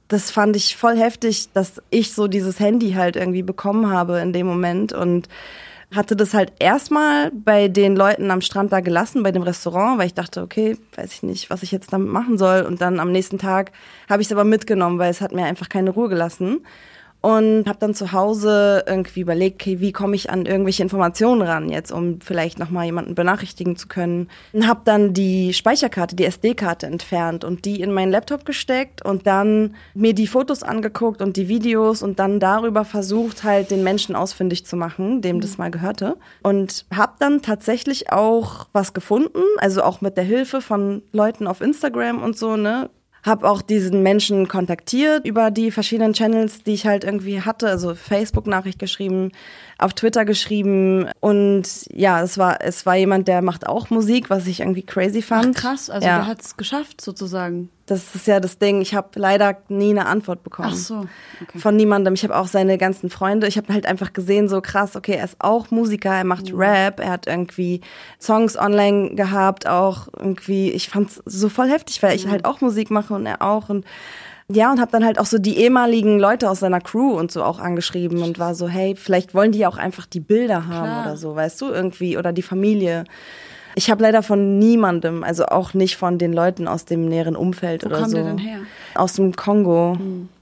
Speaker 2: Das fand ich voll heftig, dass ich so dieses Handy halt irgendwie bekommen habe in dem Moment und hatte das halt erstmal bei den Leuten am Strand da gelassen, bei dem Restaurant, weil ich dachte, okay, weiß ich nicht, was ich jetzt damit machen soll. Und dann am nächsten Tag habe ich es aber mitgenommen, weil es hat mir einfach keine Ruhe gelassen. Und habe dann zu Hause irgendwie überlegt, okay, wie komme ich an irgendwelche Informationen ran jetzt, um vielleicht nochmal jemanden benachrichtigen zu können. Und habe dann die Speicherkarte, die SD-Karte entfernt und die in meinen Laptop gesteckt und dann mir die Fotos angeguckt und die Videos und dann darüber versucht, halt den Menschen ausfindig zu machen, dem das mal gehörte. Und habe dann tatsächlich auch was gefunden, also auch mit der Hilfe von Leuten auf Instagram und so, ne, habe auch diesen Menschen kontaktiert über die verschiedenen Channels, die ich halt irgendwie hatte, also Facebook-Nachricht geschrieben, auf Twitter geschrieben und ja, es war es war jemand, der macht auch Musik, was ich irgendwie crazy
Speaker 1: Ach,
Speaker 2: fand.
Speaker 1: krass, also
Speaker 2: ja,
Speaker 1: der hat es geschafft sozusagen.
Speaker 2: das ist ja das Ding. Ich habe leider nie eine Antwort bekommen
Speaker 1: Ach so, okay.
Speaker 2: von niemandem. Ich habe auch seine ganzen Freunde. Ich habe halt einfach gesehen, so krass, okay, er ist auch Musiker, er macht Rap, er hat irgendwie Songs online gehabt, auch irgendwie. Ich fand's so voll heftig, weil ich halt auch Musik mache und er auch und ja, und habe dann halt auch so die ehemaligen Leute aus seiner Crew und so auch angeschrieben und war so, hey, vielleicht wollen die auch einfach die Bilder haben
Speaker 1: Klar.
Speaker 2: oder so, weißt du, irgendwie, oder die Familie. Ich habe leider von niemandem, also auch nicht von den Leuten aus dem näheren Umfeld
Speaker 1: Wo
Speaker 2: oder so.
Speaker 1: der denn her?
Speaker 2: Aus dem Kongo.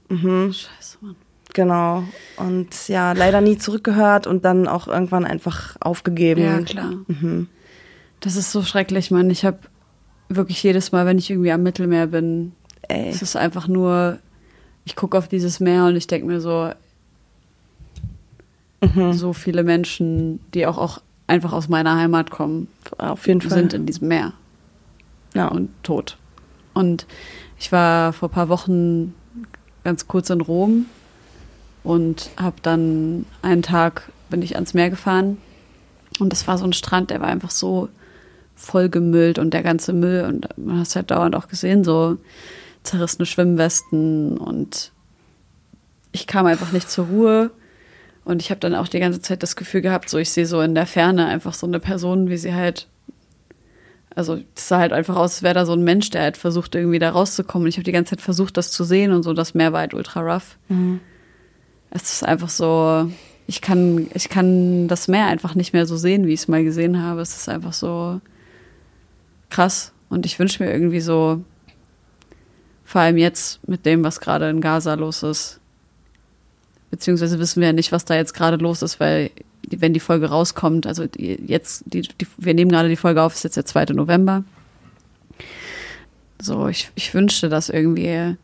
Speaker 2: Mhm.
Speaker 1: Scheiße, Mann.
Speaker 2: Genau. Und ja, leider nie zurückgehört und dann auch irgendwann einfach aufgegeben.
Speaker 1: Ja, klar.
Speaker 2: Mhm.
Speaker 1: Das ist so schrecklich, Mann. Ich habe wirklich jedes Mal, wenn ich irgendwie am Mittelmeer bin,
Speaker 2: Ey.
Speaker 1: es ist einfach nur, ich gucke auf dieses Meer und ich denke mir so,
Speaker 2: Mhm.
Speaker 1: so viele Menschen, die auch, auch einfach aus meiner Heimat kommen,
Speaker 2: Auf jeden Fall.
Speaker 1: sind in diesem Meer
Speaker 2: ja.
Speaker 1: und tot. Und ich war vor ein paar Wochen ganz kurz in Rom und habe dann einen Tag bin ich ans Meer gefahren und das war so ein Strand, der war einfach so voll gemüllt und der ganze Müll und man hat es halt dauernd auch gesehen, so zerrissene Schwimmwesten und ich kam einfach nicht zur Ruhe und ich habe dann auch die ganze Zeit das Gefühl gehabt, so ich sehe so in der Ferne einfach so eine Person, wie sie halt also es sah halt einfach aus, als wäre da so ein Mensch, der halt versucht, irgendwie da rauszukommen. Und ich habe die ganze Zeit versucht, das zu sehen und so. Das Meer war halt ultra rough. Es ist einfach so, ich kann, ich kann das Meer einfach nicht mehr so sehen, wie ich es mal gesehen habe. Es ist einfach so krass. Und ich wünsche mir irgendwie so, vor allem jetzt mit dem, was gerade in Gaza los ist, beziehungsweise wissen wir ja nicht, was da jetzt gerade los ist, weil wenn die Folge rauskommt, also die, jetzt, die, die, wir nehmen gerade die Folge auf, ist jetzt der 2. November. So, ich, ich wünschte, dass irgendwie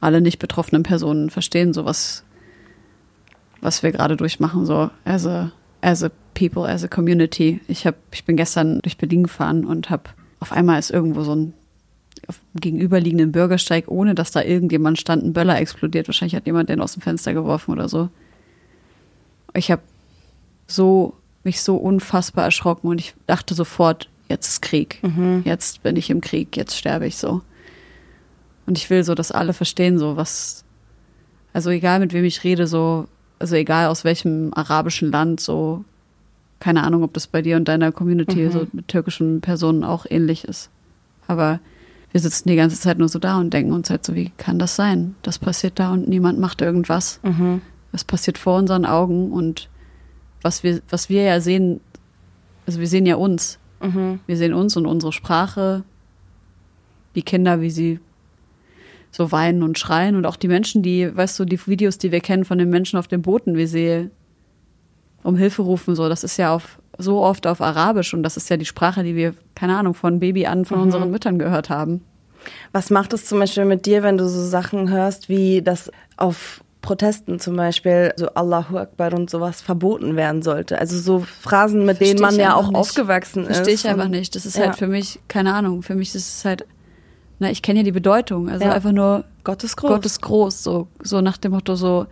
Speaker 1: alle nicht betroffenen Personen verstehen, so was, was wir gerade durchmachen, so as a, as a people, as a community. Ich hab, ich bin gestern durch Berlin gefahren und habe auf einmal ist irgendwo so ein auf dem gegenüberliegenden Bürgersteig, ohne dass da irgendjemand stand, ein Böller explodiert. Wahrscheinlich hat jemand den aus dem Fenster geworfen oder so. Ich habe so mich so unfassbar erschrocken und ich dachte sofort, jetzt ist Krieg. Jetzt bin ich im Krieg, jetzt sterbe ich so. Und ich will so, dass alle verstehen, so was, also egal mit wem ich rede, so, also egal aus welchem arabischen Land, so, keine Ahnung, ob das bei dir und deiner Community so mit türkischen Personen auch ähnlich ist. Aber wir sitzen die ganze Zeit nur so da und denken uns halt so, wie kann das sein? Das passiert da und niemand macht irgendwas. Es passiert vor unseren Augen und was wir, was wir ja sehen, also wir sehen ja uns. Wir sehen uns und unsere Sprache, die Kinder, wie sie so weinen und schreien und auch die Menschen, die, weißt du, die Videos, die wir kennen von den Menschen auf den Booten, wie sie um Hilfe rufen, so, das ist ja auf, so oft auf Arabisch und das ist ja die Sprache, die wir, keine Ahnung, von Baby an von unseren Müttern gehört haben.
Speaker 2: Was macht es zum Beispiel mit dir, wenn du so Sachen hörst, wie das auf Protesten zum Beispiel so Allahu Akbar und sowas verboten werden sollte? Also so Phrasen, mit denen
Speaker 1: Versteh
Speaker 2: man
Speaker 1: ich
Speaker 2: ja auch
Speaker 1: nicht.
Speaker 2: aufgewachsen ist.
Speaker 1: Verstehe ich einfach nicht. Das ist
Speaker 2: Ja.
Speaker 1: halt für mich, keine Ahnung, für mich ist es halt, na, ich kenne ja die Bedeutung. Also
Speaker 2: Ja.
Speaker 1: einfach nur,
Speaker 2: Gott ist groß.
Speaker 1: Gott ist groß, so, so nach dem Motto, so,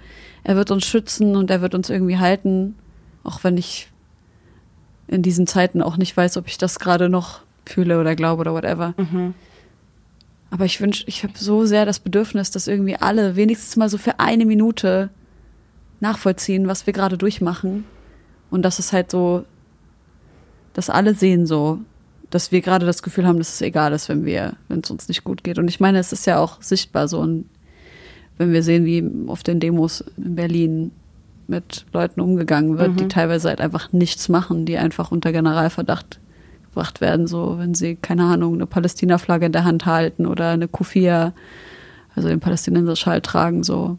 Speaker 1: er wird uns schützen und er wird uns irgendwie halten, auch wenn ich in diesen Zeiten auch nicht weiß, ob ich das gerade noch fühle oder glaube oder whatever. Aber ich wünsche, ich habe so sehr das Bedürfnis, dass irgendwie alle wenigstens mal so für eine Minute nachvollziehen, was wir gerade durchmachen. Und dass es halt so, dass alle sehen so, dass wir gerade das Gefühl haben, dass es egal ist, wenn wir, wenn es uns nicht gut geht. Und ich meine, es ist ja auch sichtbar so, und wenn wir sehen, wie auf den Demos in Berlin mit Leuten umgegangen wird, die teilweise halt einfach nichts machen, die einfach unter Generalverdacht gebracht werden, so wenn sie, keine Ahnung, eine Palästina-Flagge in der Hand halten oder eine Kufia, also den Palästinenser-Schal tragen, so.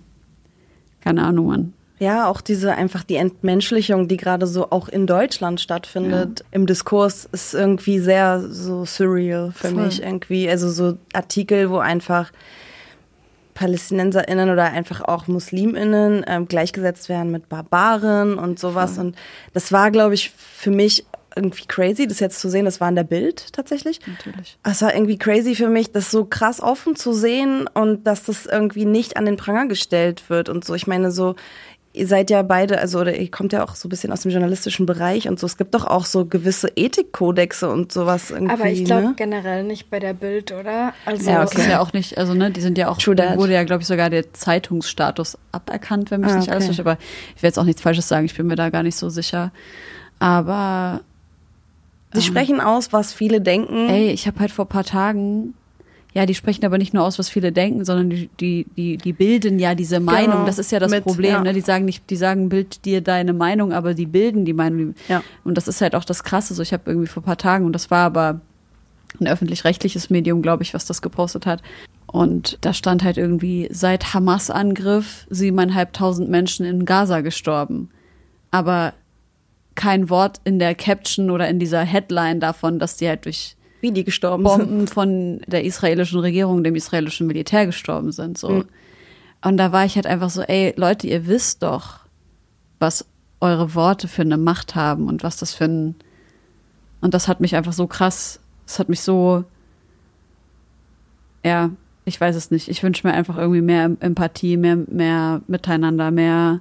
Speaker 1: Keine Ahnung, Mann.
Speaker 2: Ja, auch diese einfach die Entmenschlichung, die gerade so auch in Deutschland stattfindet, im Diskurs ist irgendwie sehr so surreal für
Speaker 1: Voll.
Speaker 2: mich irgendwie. Also so Artikel, wo einfach PalästinenserInnen oder einfach auch MuslimInnen ähm, gleichgesetzt werden mit Barbaren und sowas. Und das war, glaube ich, für mich irgendwie crazy, das jetzt zu sehen. Das war in der Bild tatsächlich.
Speaker 1: Natürlich.
Speaker 2: Es war irgendwie crazy für mich, das so krass offen zu sehen und dass das irgendwie nicht an den Pranger gestellt wird und so. Ich meine, so, ihr seid ja beide, also, oder ihr kommt ja auch so ein bisschen aus dem journalistischen Bereich und so. Es gibt doch auch so gewisse Ethikkodexe und sowas irgendwie.
Speaker 4: Aber ich glaube
Speaker 2: ne?
Speaker 4: generell nicht bei der Bild, oder? Also
Speaker 2: Ja,
Speaker 1: Das ist ja auch nicht, also ne, die sind ja auch,
Speaker 2: True that.
Speaker 1: wurde ja, glaube ich, sogar der Zeitungsstatus aberkannt, wenn mich
Speaker 2: Ah,
Speaker 1: nicht alles
Speaker 2: okay.
Speaker 1: täuscht. Aber ich will jetzt auch nichts Falsches sagen, ich bin mir da gar nicht so sicher. Aber
Speaker 2: Sie sprechen aus, was viele denken.
Speaker 1: ey, ich habe halt vor ein paar Tagen, ja, die sprechen aber nicht nur aus, was viele denken, sondern die, die, die, die bilden ja diese Meinung.
Speaker 2: Genau.
Speaker 1: Das ist ja das
Speaker 2: Mit,
Speaker 1: Problem.
Speaker 2: ja.
Speaker 1: Ne? Die sagen nicht, die sagen, bild dir deine Meinung, aber die bilden die Meinung.
Speaker 2: Ja.
Speaker 1: Und das ist halt auch das Krasse. So, ich habe irgendwie vor ein paar Tagen, und das war aber ein öffentlich-rechtliches Medium, glaube ich, was das gepostet hat. Und da stand halt irgendwie, seit Hamas-Angriff siebeneinhalbtausend Menschen in Gaza gestorben. Aber kein Wort in der Caption oder in dieser Headline davon, dass die halt durch
Speaker 2: Wie die gestorben sind.
Speaker 1: Bomben von der israelischen Regierung, dem israelischen Militär gestorben sind. So. Und da war ich halt einfach so, ey, Leute, ihr wisst doch, was eure Worte für eine Macht haben und was das für ein. Und das hat mich einfach so krass, das hat mich so. Ja, ich weiß es nicht. Ich wünsche mir einfach irgendwie mehr Empathie, mehr, mehr Miteinander, mehr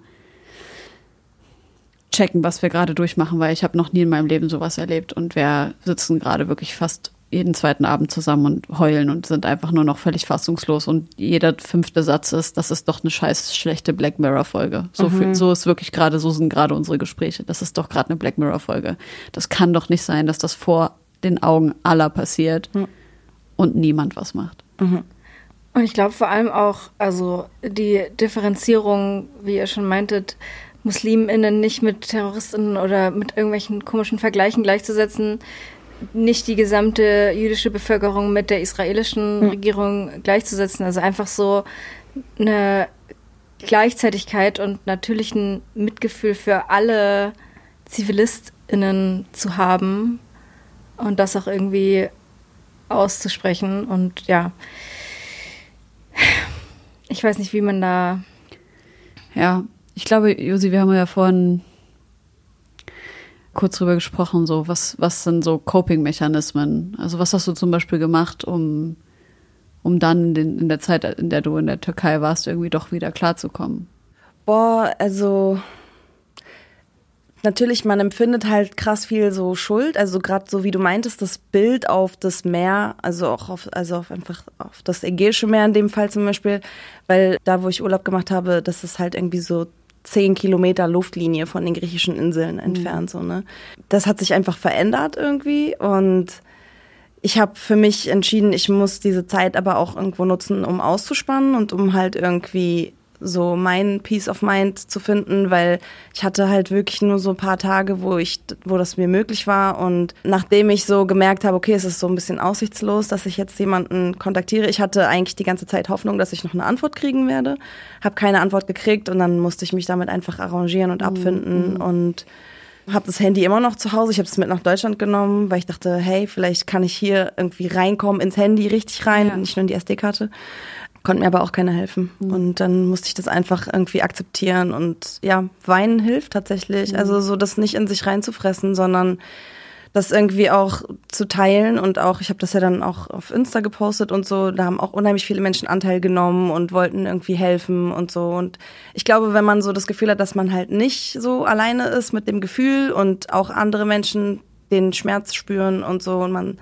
Speaker 1: checken, was wir gerade durchmachen, weil ich habe noch nie in meinem Leben sowas erlebt und wir sitzen gerade wirklich fast jeden zweiten Abend zusammen und heulen und sind einfach nur noch völlig fassungslos und jeder fünfte Satz ist, das ist doch eine scheiß schlechte Black Mirror Folge. So, viel, so ist wirklich gerade, so sind gerade unsere Gespräche. Das ist doch gerade eine Black Mirror Folge. Das kann doch nicht sein, dass das vor den Augen aller passiert und niemand was macht.
Speaker 4: Und ich glaube vor allem auch, also die Differenzierung, wie ihr schon meintet, MuslimInnen nicht mit TerroristInnen oder mit irgendwelchen komischen Vergleichen gleichzusetzen, nicht die gesamte jüdische Bevölkerung mit der israelischen Regierung gleichzusetzen. Also einfach so eine Gleichzeitigkeit und natürlichen Mitgefühl für alle ZivilistInnen zu haben und das auch irgendwie auszusprechen. Und ja, ich weiß nicht, wie man da.
Speaker 1: Ja, ich glaube, Josi, wir haben ja vorhin kurz drüber gesprochen, so was, was sind so Coping-Mechanismen? Also was hast du zum Beispiel gemacht, um, um dann in, in der Zeit, in der du in der Türkei warst, irgendwie doch wieder klarzukommen?
Speaker 2: Boah, also natürlich, man empfindet halt krass viel so Schuld. Also gerade so wie du meintest, das Bild auf das Meer, also auch auf, also auf einfach auf das Ägäische Meer in dem Fall zum Beispiel, weil da, wo ich Urlaub gemacht habe, das ist halt irgendwie so zehn Kilometer Luftlinie von den griechischen Inseln entfernt. So, ne? Das hat sich einfach verändert irgendwie und ich habe für mich entschieden, ich muss diese Zeit aber auch irgendwo nutzen, um auszuspannen und um halt irgendwie so mein Peace of Mind zu finden, weil ich hatte halt wirklich nur so ein paar Tage, wo ich, wo das mir möglich war und nachdem ich so gemerkt habe, okay, es ist so ein bisschen aussichtslos, dass ich jetzt jemanden kontaktiere, ich hatte eigentlich die ganze Zeit Hoffnung, dass ich noch eine Antwort kriegen werde, habe keine Antwort gekriegt und dann musste ich mich damit einfach arrangieren und abfinden und habe das Handy immer noch zu Hause. Ich habe es mit nach Deutschland genommen, weil ich dachte, hey, vielleicht kann ich hier irgendwie reinkommen ins Handy richtig rein,
Speaker 1: Ja.
Speaker 2: nicht nur in die SD-Karte. Konnte mir aber auch keiner helfen. Und dann musste ich das einfach irgendwie akzeptieren. Und ja, weinen hilft tatsächlich. Also so das nicht in sich reinzufressen, sondern das irgendwie auch zu teilen und auch, ich habe das ja dann auch auf Insta gepostet und so, da haben auch unheimlich viele Menschen Anteil genommen und wollten irgendwie helfen und so. Und ich glaube, wenn man so das Gefühl hat, dass man halt nicht so alleine ist mit dem Gefühl und auch andere Menschen den Schmerz spüren und so und man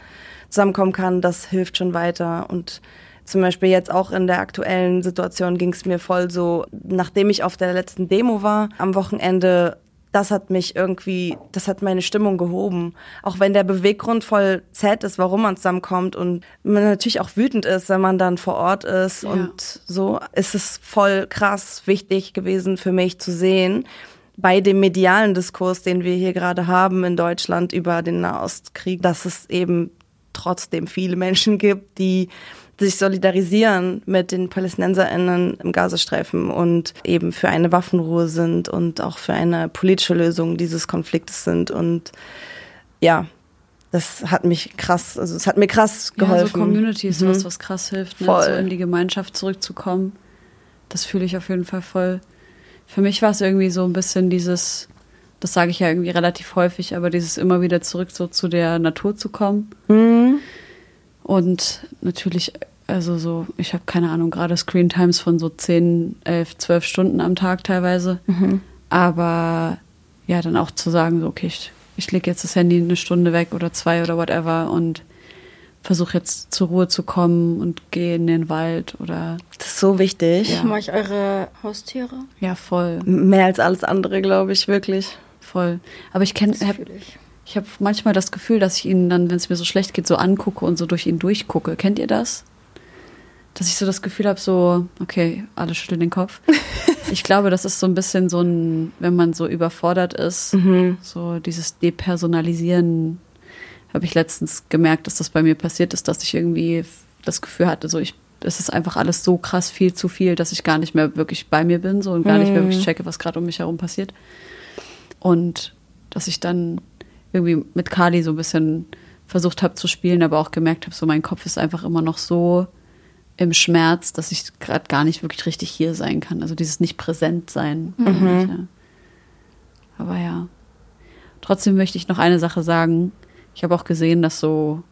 Speaker 2: zusammenkommen kann, das hilft schon weiter. Und zum Beispiel jetzt auch in der aktuellen Situation ging es mir voll so, nachdem ich auf der letzten Demo war am Wochenende, das hat mich irgendwie, das hat meine Stimmung gehoben. Auch wenn der Beweggrund voll sad ist, warum man zusammenkommt und man natürlich auch wütend ist, wenn man dann vor Ort ist
Speaker 1: Ja.
Speaker 2: und so, ist es voll krass wichtig gewesen für mich zu sehen, bei dem medialen Diskurs, den wir hier gerade haben in Deutschland über den Nahostkrieg, dass es eben trotzdem viele Menschen gibt, die sich solidarisieren mit den PalästinenserInnen im Gazastreifen und eben für eine Waffenruhe sind und auch für eine politische Lösung dieses Konfliktes sind. Und ja, das hat mich krass, also es hat mir krass
Speaker 1: Ja, so
Speaker 2: geholfen.
Speaker 1: Community ist
Speaker 2: Mhm.
Speaker 1: was, was krass hilft, ne? So in die Gemeinschaft zurückzukommen. Das fühle ich auf jeden Fall voll. Für mich war es irgendwie so ein bisschen dieses, das sage ich ja irgendwie relativ häufig, aber dieses immer wieder zurück so zu der Natur zu kommen.
Speaker 2: Mhm.
Speaker 1: Und natürlich, also so, ich habe keine Ahnung, gerade Screen Times von so 10, 11, 12 Stunden am Tag teilweise. Aber ja, dann auch zu sagen, so, okay, ich, ich lege jetzt das Handy eine Stunde weg oder zwei oder whatever und versuche jetzt zur Ruhe zu kommen und gehe in den Wald oder
Speaker 2: Das ist so wichtig.
Speaker 1: Ja.
Speaker 4: Mag ich eure Haustiere?
Speaker 1: ja, voll,
Speaker 2: Mehr als alles andere, glaube ich, wirklich.
Speaker 1: voll. Aber ich kenne,
Speaker 4: ich.
Speaker 1: habe manchmal das Gefühl, dass ich ihn dann, wenn es mir so schlecht geht, so angucke und so durch ihn durchgucke. Kennt ihr das? dass ich so das Gefühl habe, so, okay, alle schütteln den Kopf. ich glaube, das ist so ein bisschen so ein, wenn man so überfordert ist,
Speaker 2: Mhm.
Speaker 1: so dieses Depersonalisieren, habe ich letztens gemerkt, dass das bei mir passiert ist, dass ich irgendwie das Gefühl hatte, so ich, es ist einfach alles so krass viel zu viel, dass ich gar nicht mehr wirklich bei mir bin, so und gar nicht mehr wirklich checke, was gerade um mich herum passiert. Und dass ich dann irgendwie mit Kali so ein bisschen versucht habe zu spielen, aber auch gemerkt habe, so mein Kopf ist einfach immer noch so im Schmerz, dass ich gerade gar nicht wirklich richtig hier sein kann. Also dieses nicht präsent sein. Und, ja. Aber ja. Trotzdem möchte ich noch eine Sache sagen. Ich habe auch gesehen, dass so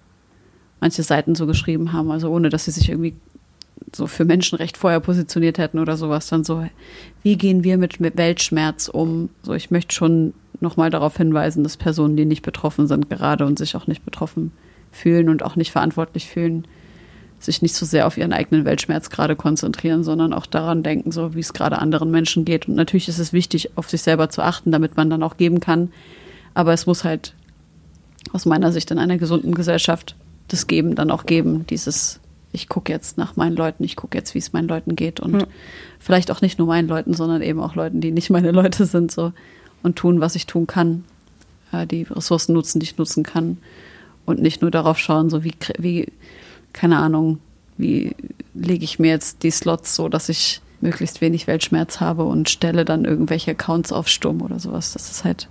Speaker 1: manche Seiten so geschrieben haben, also ohne dass sie sich irgendwie so für Menschenrecht vorher positioniert hätten oder sowas, dann so, wie gehen wir mit, mit Weltschmerz um? So, ich möchte schon nochmal darauf hinweisen, dass Personen, die nicht betroffen sind, gerade und sich auch nicht betroffen fühlen und auch nicht verantwortlich fühlen, sich nicht so sehr auf ihren eigenen Weltschmerz gerade konzentrieren, sondern auch daran denken, so wie es gerade anderen Menschen geht. Und natürlich ist es wichtig, auf sich selber zu achten, damit man dann auch geben kann. Aber es muss halt aus meiner Sicht in einer gesunden Gesellschaft das Geben dann auch geben. Dieses, ich gucke jetzt nach meinen Leuten, ich gucke jetzt, wie es meinen Leuten geht. Und vielleicht auch nicht nur meinen Leuten, sondern eben auch Leuten, die nicht meine Leute sind, so und tun, was ich tun kann. Äh, die Ressourcen nutzen, die ich nutzen kann. Und nicht nur darauf schauen, so wie, wie keine Ahnung, wie lege ich mir jetzt die Slots so, dass ich möglichst wenig Weltschmerz habe und stelle dann irgendwelche Accounts auf Stumm oder sowas. Das ist halt,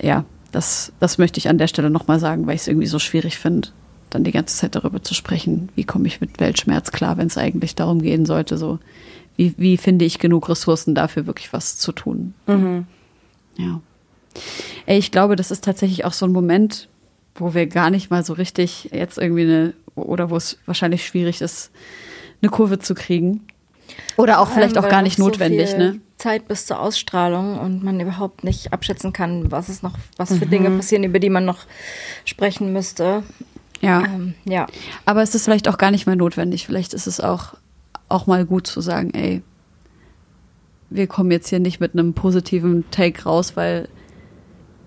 Speaker 1: ja, das, das möchte ich an der Stelle nochmal sagen, weil ich es irgendwie so schwierig finde, dann die ganze Zeit darüber zu sprechen, wie komme ich mit Weltschmerz klar, wenn es eigentlich darum gehen sollte, so, wie, wie finde ich genug Ressourcen dafür, wirklich was zu tun. Ja. Ey, ich glaube, das ist tatsächlich auch so ein Moment, wo wir gar nicht mal so richtig jetzt irgendwie eine, oder wo es wahrscheinlich schwierig ist, eine Kurve zu kriegen. Oder auch
Speaker 4: Vor
Speaker 1: vielleicht auch gar nicht notwendig,
Speaker 4: so viel
Speaker 1: ne?
Speaker 4: Zeit bis zur Ausstrahlung und man überhaupt nicht abschätzen kann, was es noch, was
Speaker 1: Mhm.
Speaker 4: für Dinge passieren, über die man noch sprechen müsste.
Speaker 1: Ja.
Speaker 4: Ähm, ja.
Speaker 1: Aber es ist vielleicht auch gar nicht mehr notwendig. Vielleicht ist es auch, auch mal gut zu sagen, ey, wir kommen jetzt hier nicht mit einem positiven Take raus, weil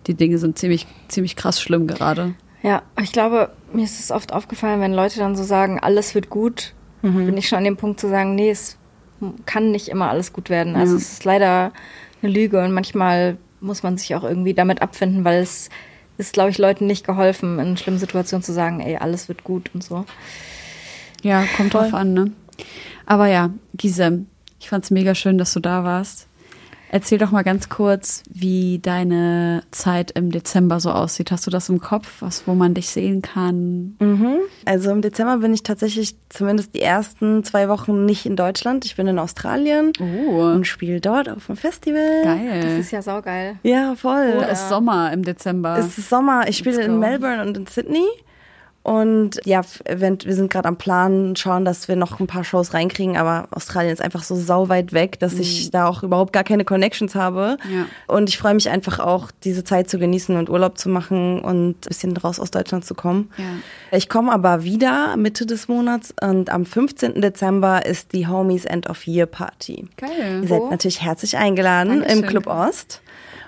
Speaker 1: die Dinge sind ziemlich, ziemlich krass schlimm gerade.
Speaker 4: Ja, ich glaube, mir ist es oft aufgefallen, wenn Leute dann so sagen, alles wird gut, bin ich schon an dem Punkt zu sagen, nee, es kann nicht immer alles gut werden. Also
Speaker 1: Ja.
Speaker 4: es ist leider eine Lüge und manchmal muss man sich auch irgendwie damit abfinden, weil es ist, glaube ich, Leuten nicht geholfen, in schlimmen Situationen zu sagen, ey, alles wird gut und so.
Speaker 1: Ja, kommt drauf an, ne? Aber ja, Gisem, ich fand's mega schön, dass du da warst. Erzähl doch mal ganz kurz, wie deine Zeit im Dezember so aussieht. Hast du das im Kopf, was, wo man dich sehen kann?
Speaker 2: Also im Dezember bin ich tatsächlich zumindest die ersten zwei Wochen nicht in Deutschland. Ich bin in Australien
Speaker 1: Oh,
Speaker 2: und spiele dort auf dem Festival.
Speaker 4: Das
Speaker 1: geil.
Speaker 4: ist ja saugeil.
Speaker 2: Ja, voll.
Speaker 1: Da ist Sommer im Dezember.
Speaker 2: Es ist Sommer. Ich spiele in. Melbourne und in Sydney. Und ja, wir sind gerade am Plan, schauen, dass wir noch ein paar Shows reinkriegen, aber Australien ist einfach so sau weit weg, dass ich da auch überhaupt gar keine Connections habe.
Speaker 1: Mhm. Ja.
Speaker 2: Und ich freue mich einfach auch, diese Zeit zu genießen und Urlaub zu machen und ein bisschen raus aus Deutschland zu kommen.
Speaker 1: Ja.
Speaker 2: Ich komme aber wieder Mitte des Monats und am 15. Dezember ist die Homies End of Year Party.
Speaker 1: Geil.
Speaker 2: Ihr seid natürlich herzlich eingeladen
Speaker 1: Dankeschön.
Speaker 2: im Club Ost.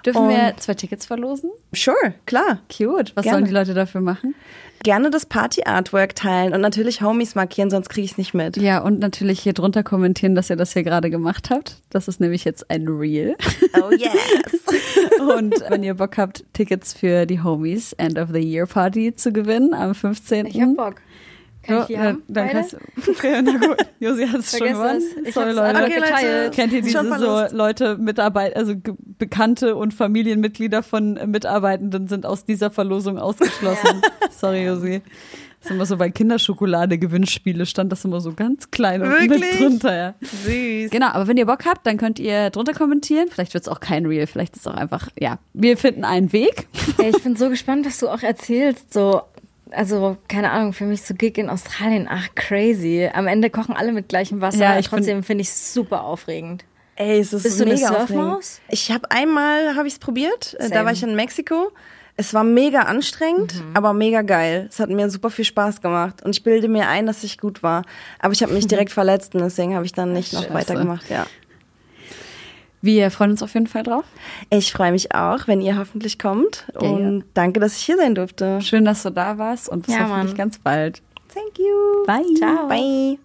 Speaker 1: Dürfen
Speaker 2: Und-
Speaker 1: wir zwei Tickets verlosen?
Speaker 2: Sure, klar.
Speaker 1: Cute. Was
Speaker 2: Gerne.
Speaker 1: sollen die Leute dafür machen?
Speaker 2: Gerne das Party-Artwork teilen und natürlich Homies markieren, sonst kriege ich es nicht mit.
Speaker 1: Ja, und natürlich hier drunter kommentieren, dass ihr das hier gerade gemacht habt. Das ist nämlich jetzt ein Reel.
Speaker 2: Oh yes.
Speaker 1: Und wenn ihr Bock habt, Tickets für die Homies End of the Year Party zu gewinnen am 15.
Speaker 4: Ich hab Bock. Kann
Speaker 1: Ja,
Speaker 4: ich die
Speaker 1: dann,
Speaker 4: haben?
Speaker 1: dann
Speaker 4: Beide?
Speaker 1: kannst du. Okay, na gut. Josi hat es schon gewonnen. Sorry, Leute.
Speaker 2: Okay, Leute.
Speaker 4: geteilt.
Speaker 1: Kennt ihr
Speaker 2: Schon
Speaker 1: diese so. Leute, Mitarbeit, also Bekannte und Familienmitglieder von äh, Mitarbeitenden sind aus dieser Verlosung ausgeschlossen. Sorry, Josi. Das ist immer so bei Kinderschokolade-Gewinnspiele stand das immer so ganz klein und mit
Speaker 2: Wirklich?
Speaker 1: drunter, ja.
Speaker 2: Süß.
Speaker 1: Genau, aber wenn ihr Bock habt, dann könnt ihr drunter kommentieren. Vielleicht wird es auch kein Reel, vielleicht ist es auch einfach, ja, wir finden einen Weg.
Speaker 4: Ey, ich bin so gespannt, was du auch erzählst. So, also, keine Ahnung, für mich so Gig in Australien, ach crazy. Am Ende kochen alle mit gleichem Wasser.
Speaker 1: Ja, ich
Speaker 4: Trotzdem finde ich es super aufregend.
Speaker 2: Ey, es ist
Speaker 4: Bist du eine
Speaker 2: mega
Speaker 4: Surfmaus?
Speaker 2: Ich habe einmal habe ich es probiert. Äh, Da
Speaker 4: Same.
Speaker 2: war ich in Mexiko. Es war mega anstrengend,
Speaker 1: Mhm.
Speaker 2: aber mega geil. Es hat mir super viel Spaß gemacht und ich bilde mir ein, dass ich gut war. Aber ich habe mich direkt verletzt und deswegen habe ich dann nicht noch
Speaker 1: Scheiße.
Speaker 2: weitergemacht. Ja.
Speaker 1: Wir freuen uns auf jeden Fall drauf.
Speaker 2: Ich freue mich auch, wenn ihr hoffentlich kommt
Speaker 1: Ja, ja.
Speaker 2: und danke, dass ich hier sein durfte.
Speaker 1: Schön, dass du da warst und bis
Speaker 4: Ja,
Speaker 1: hoffentlich
Speaker 4: Mann.
Speaker 1: ganz bald.
Speaker 2: Thank you.
Speaker 1: Bye.
Speaker 4: Ciao.
Speaker 2: Bye.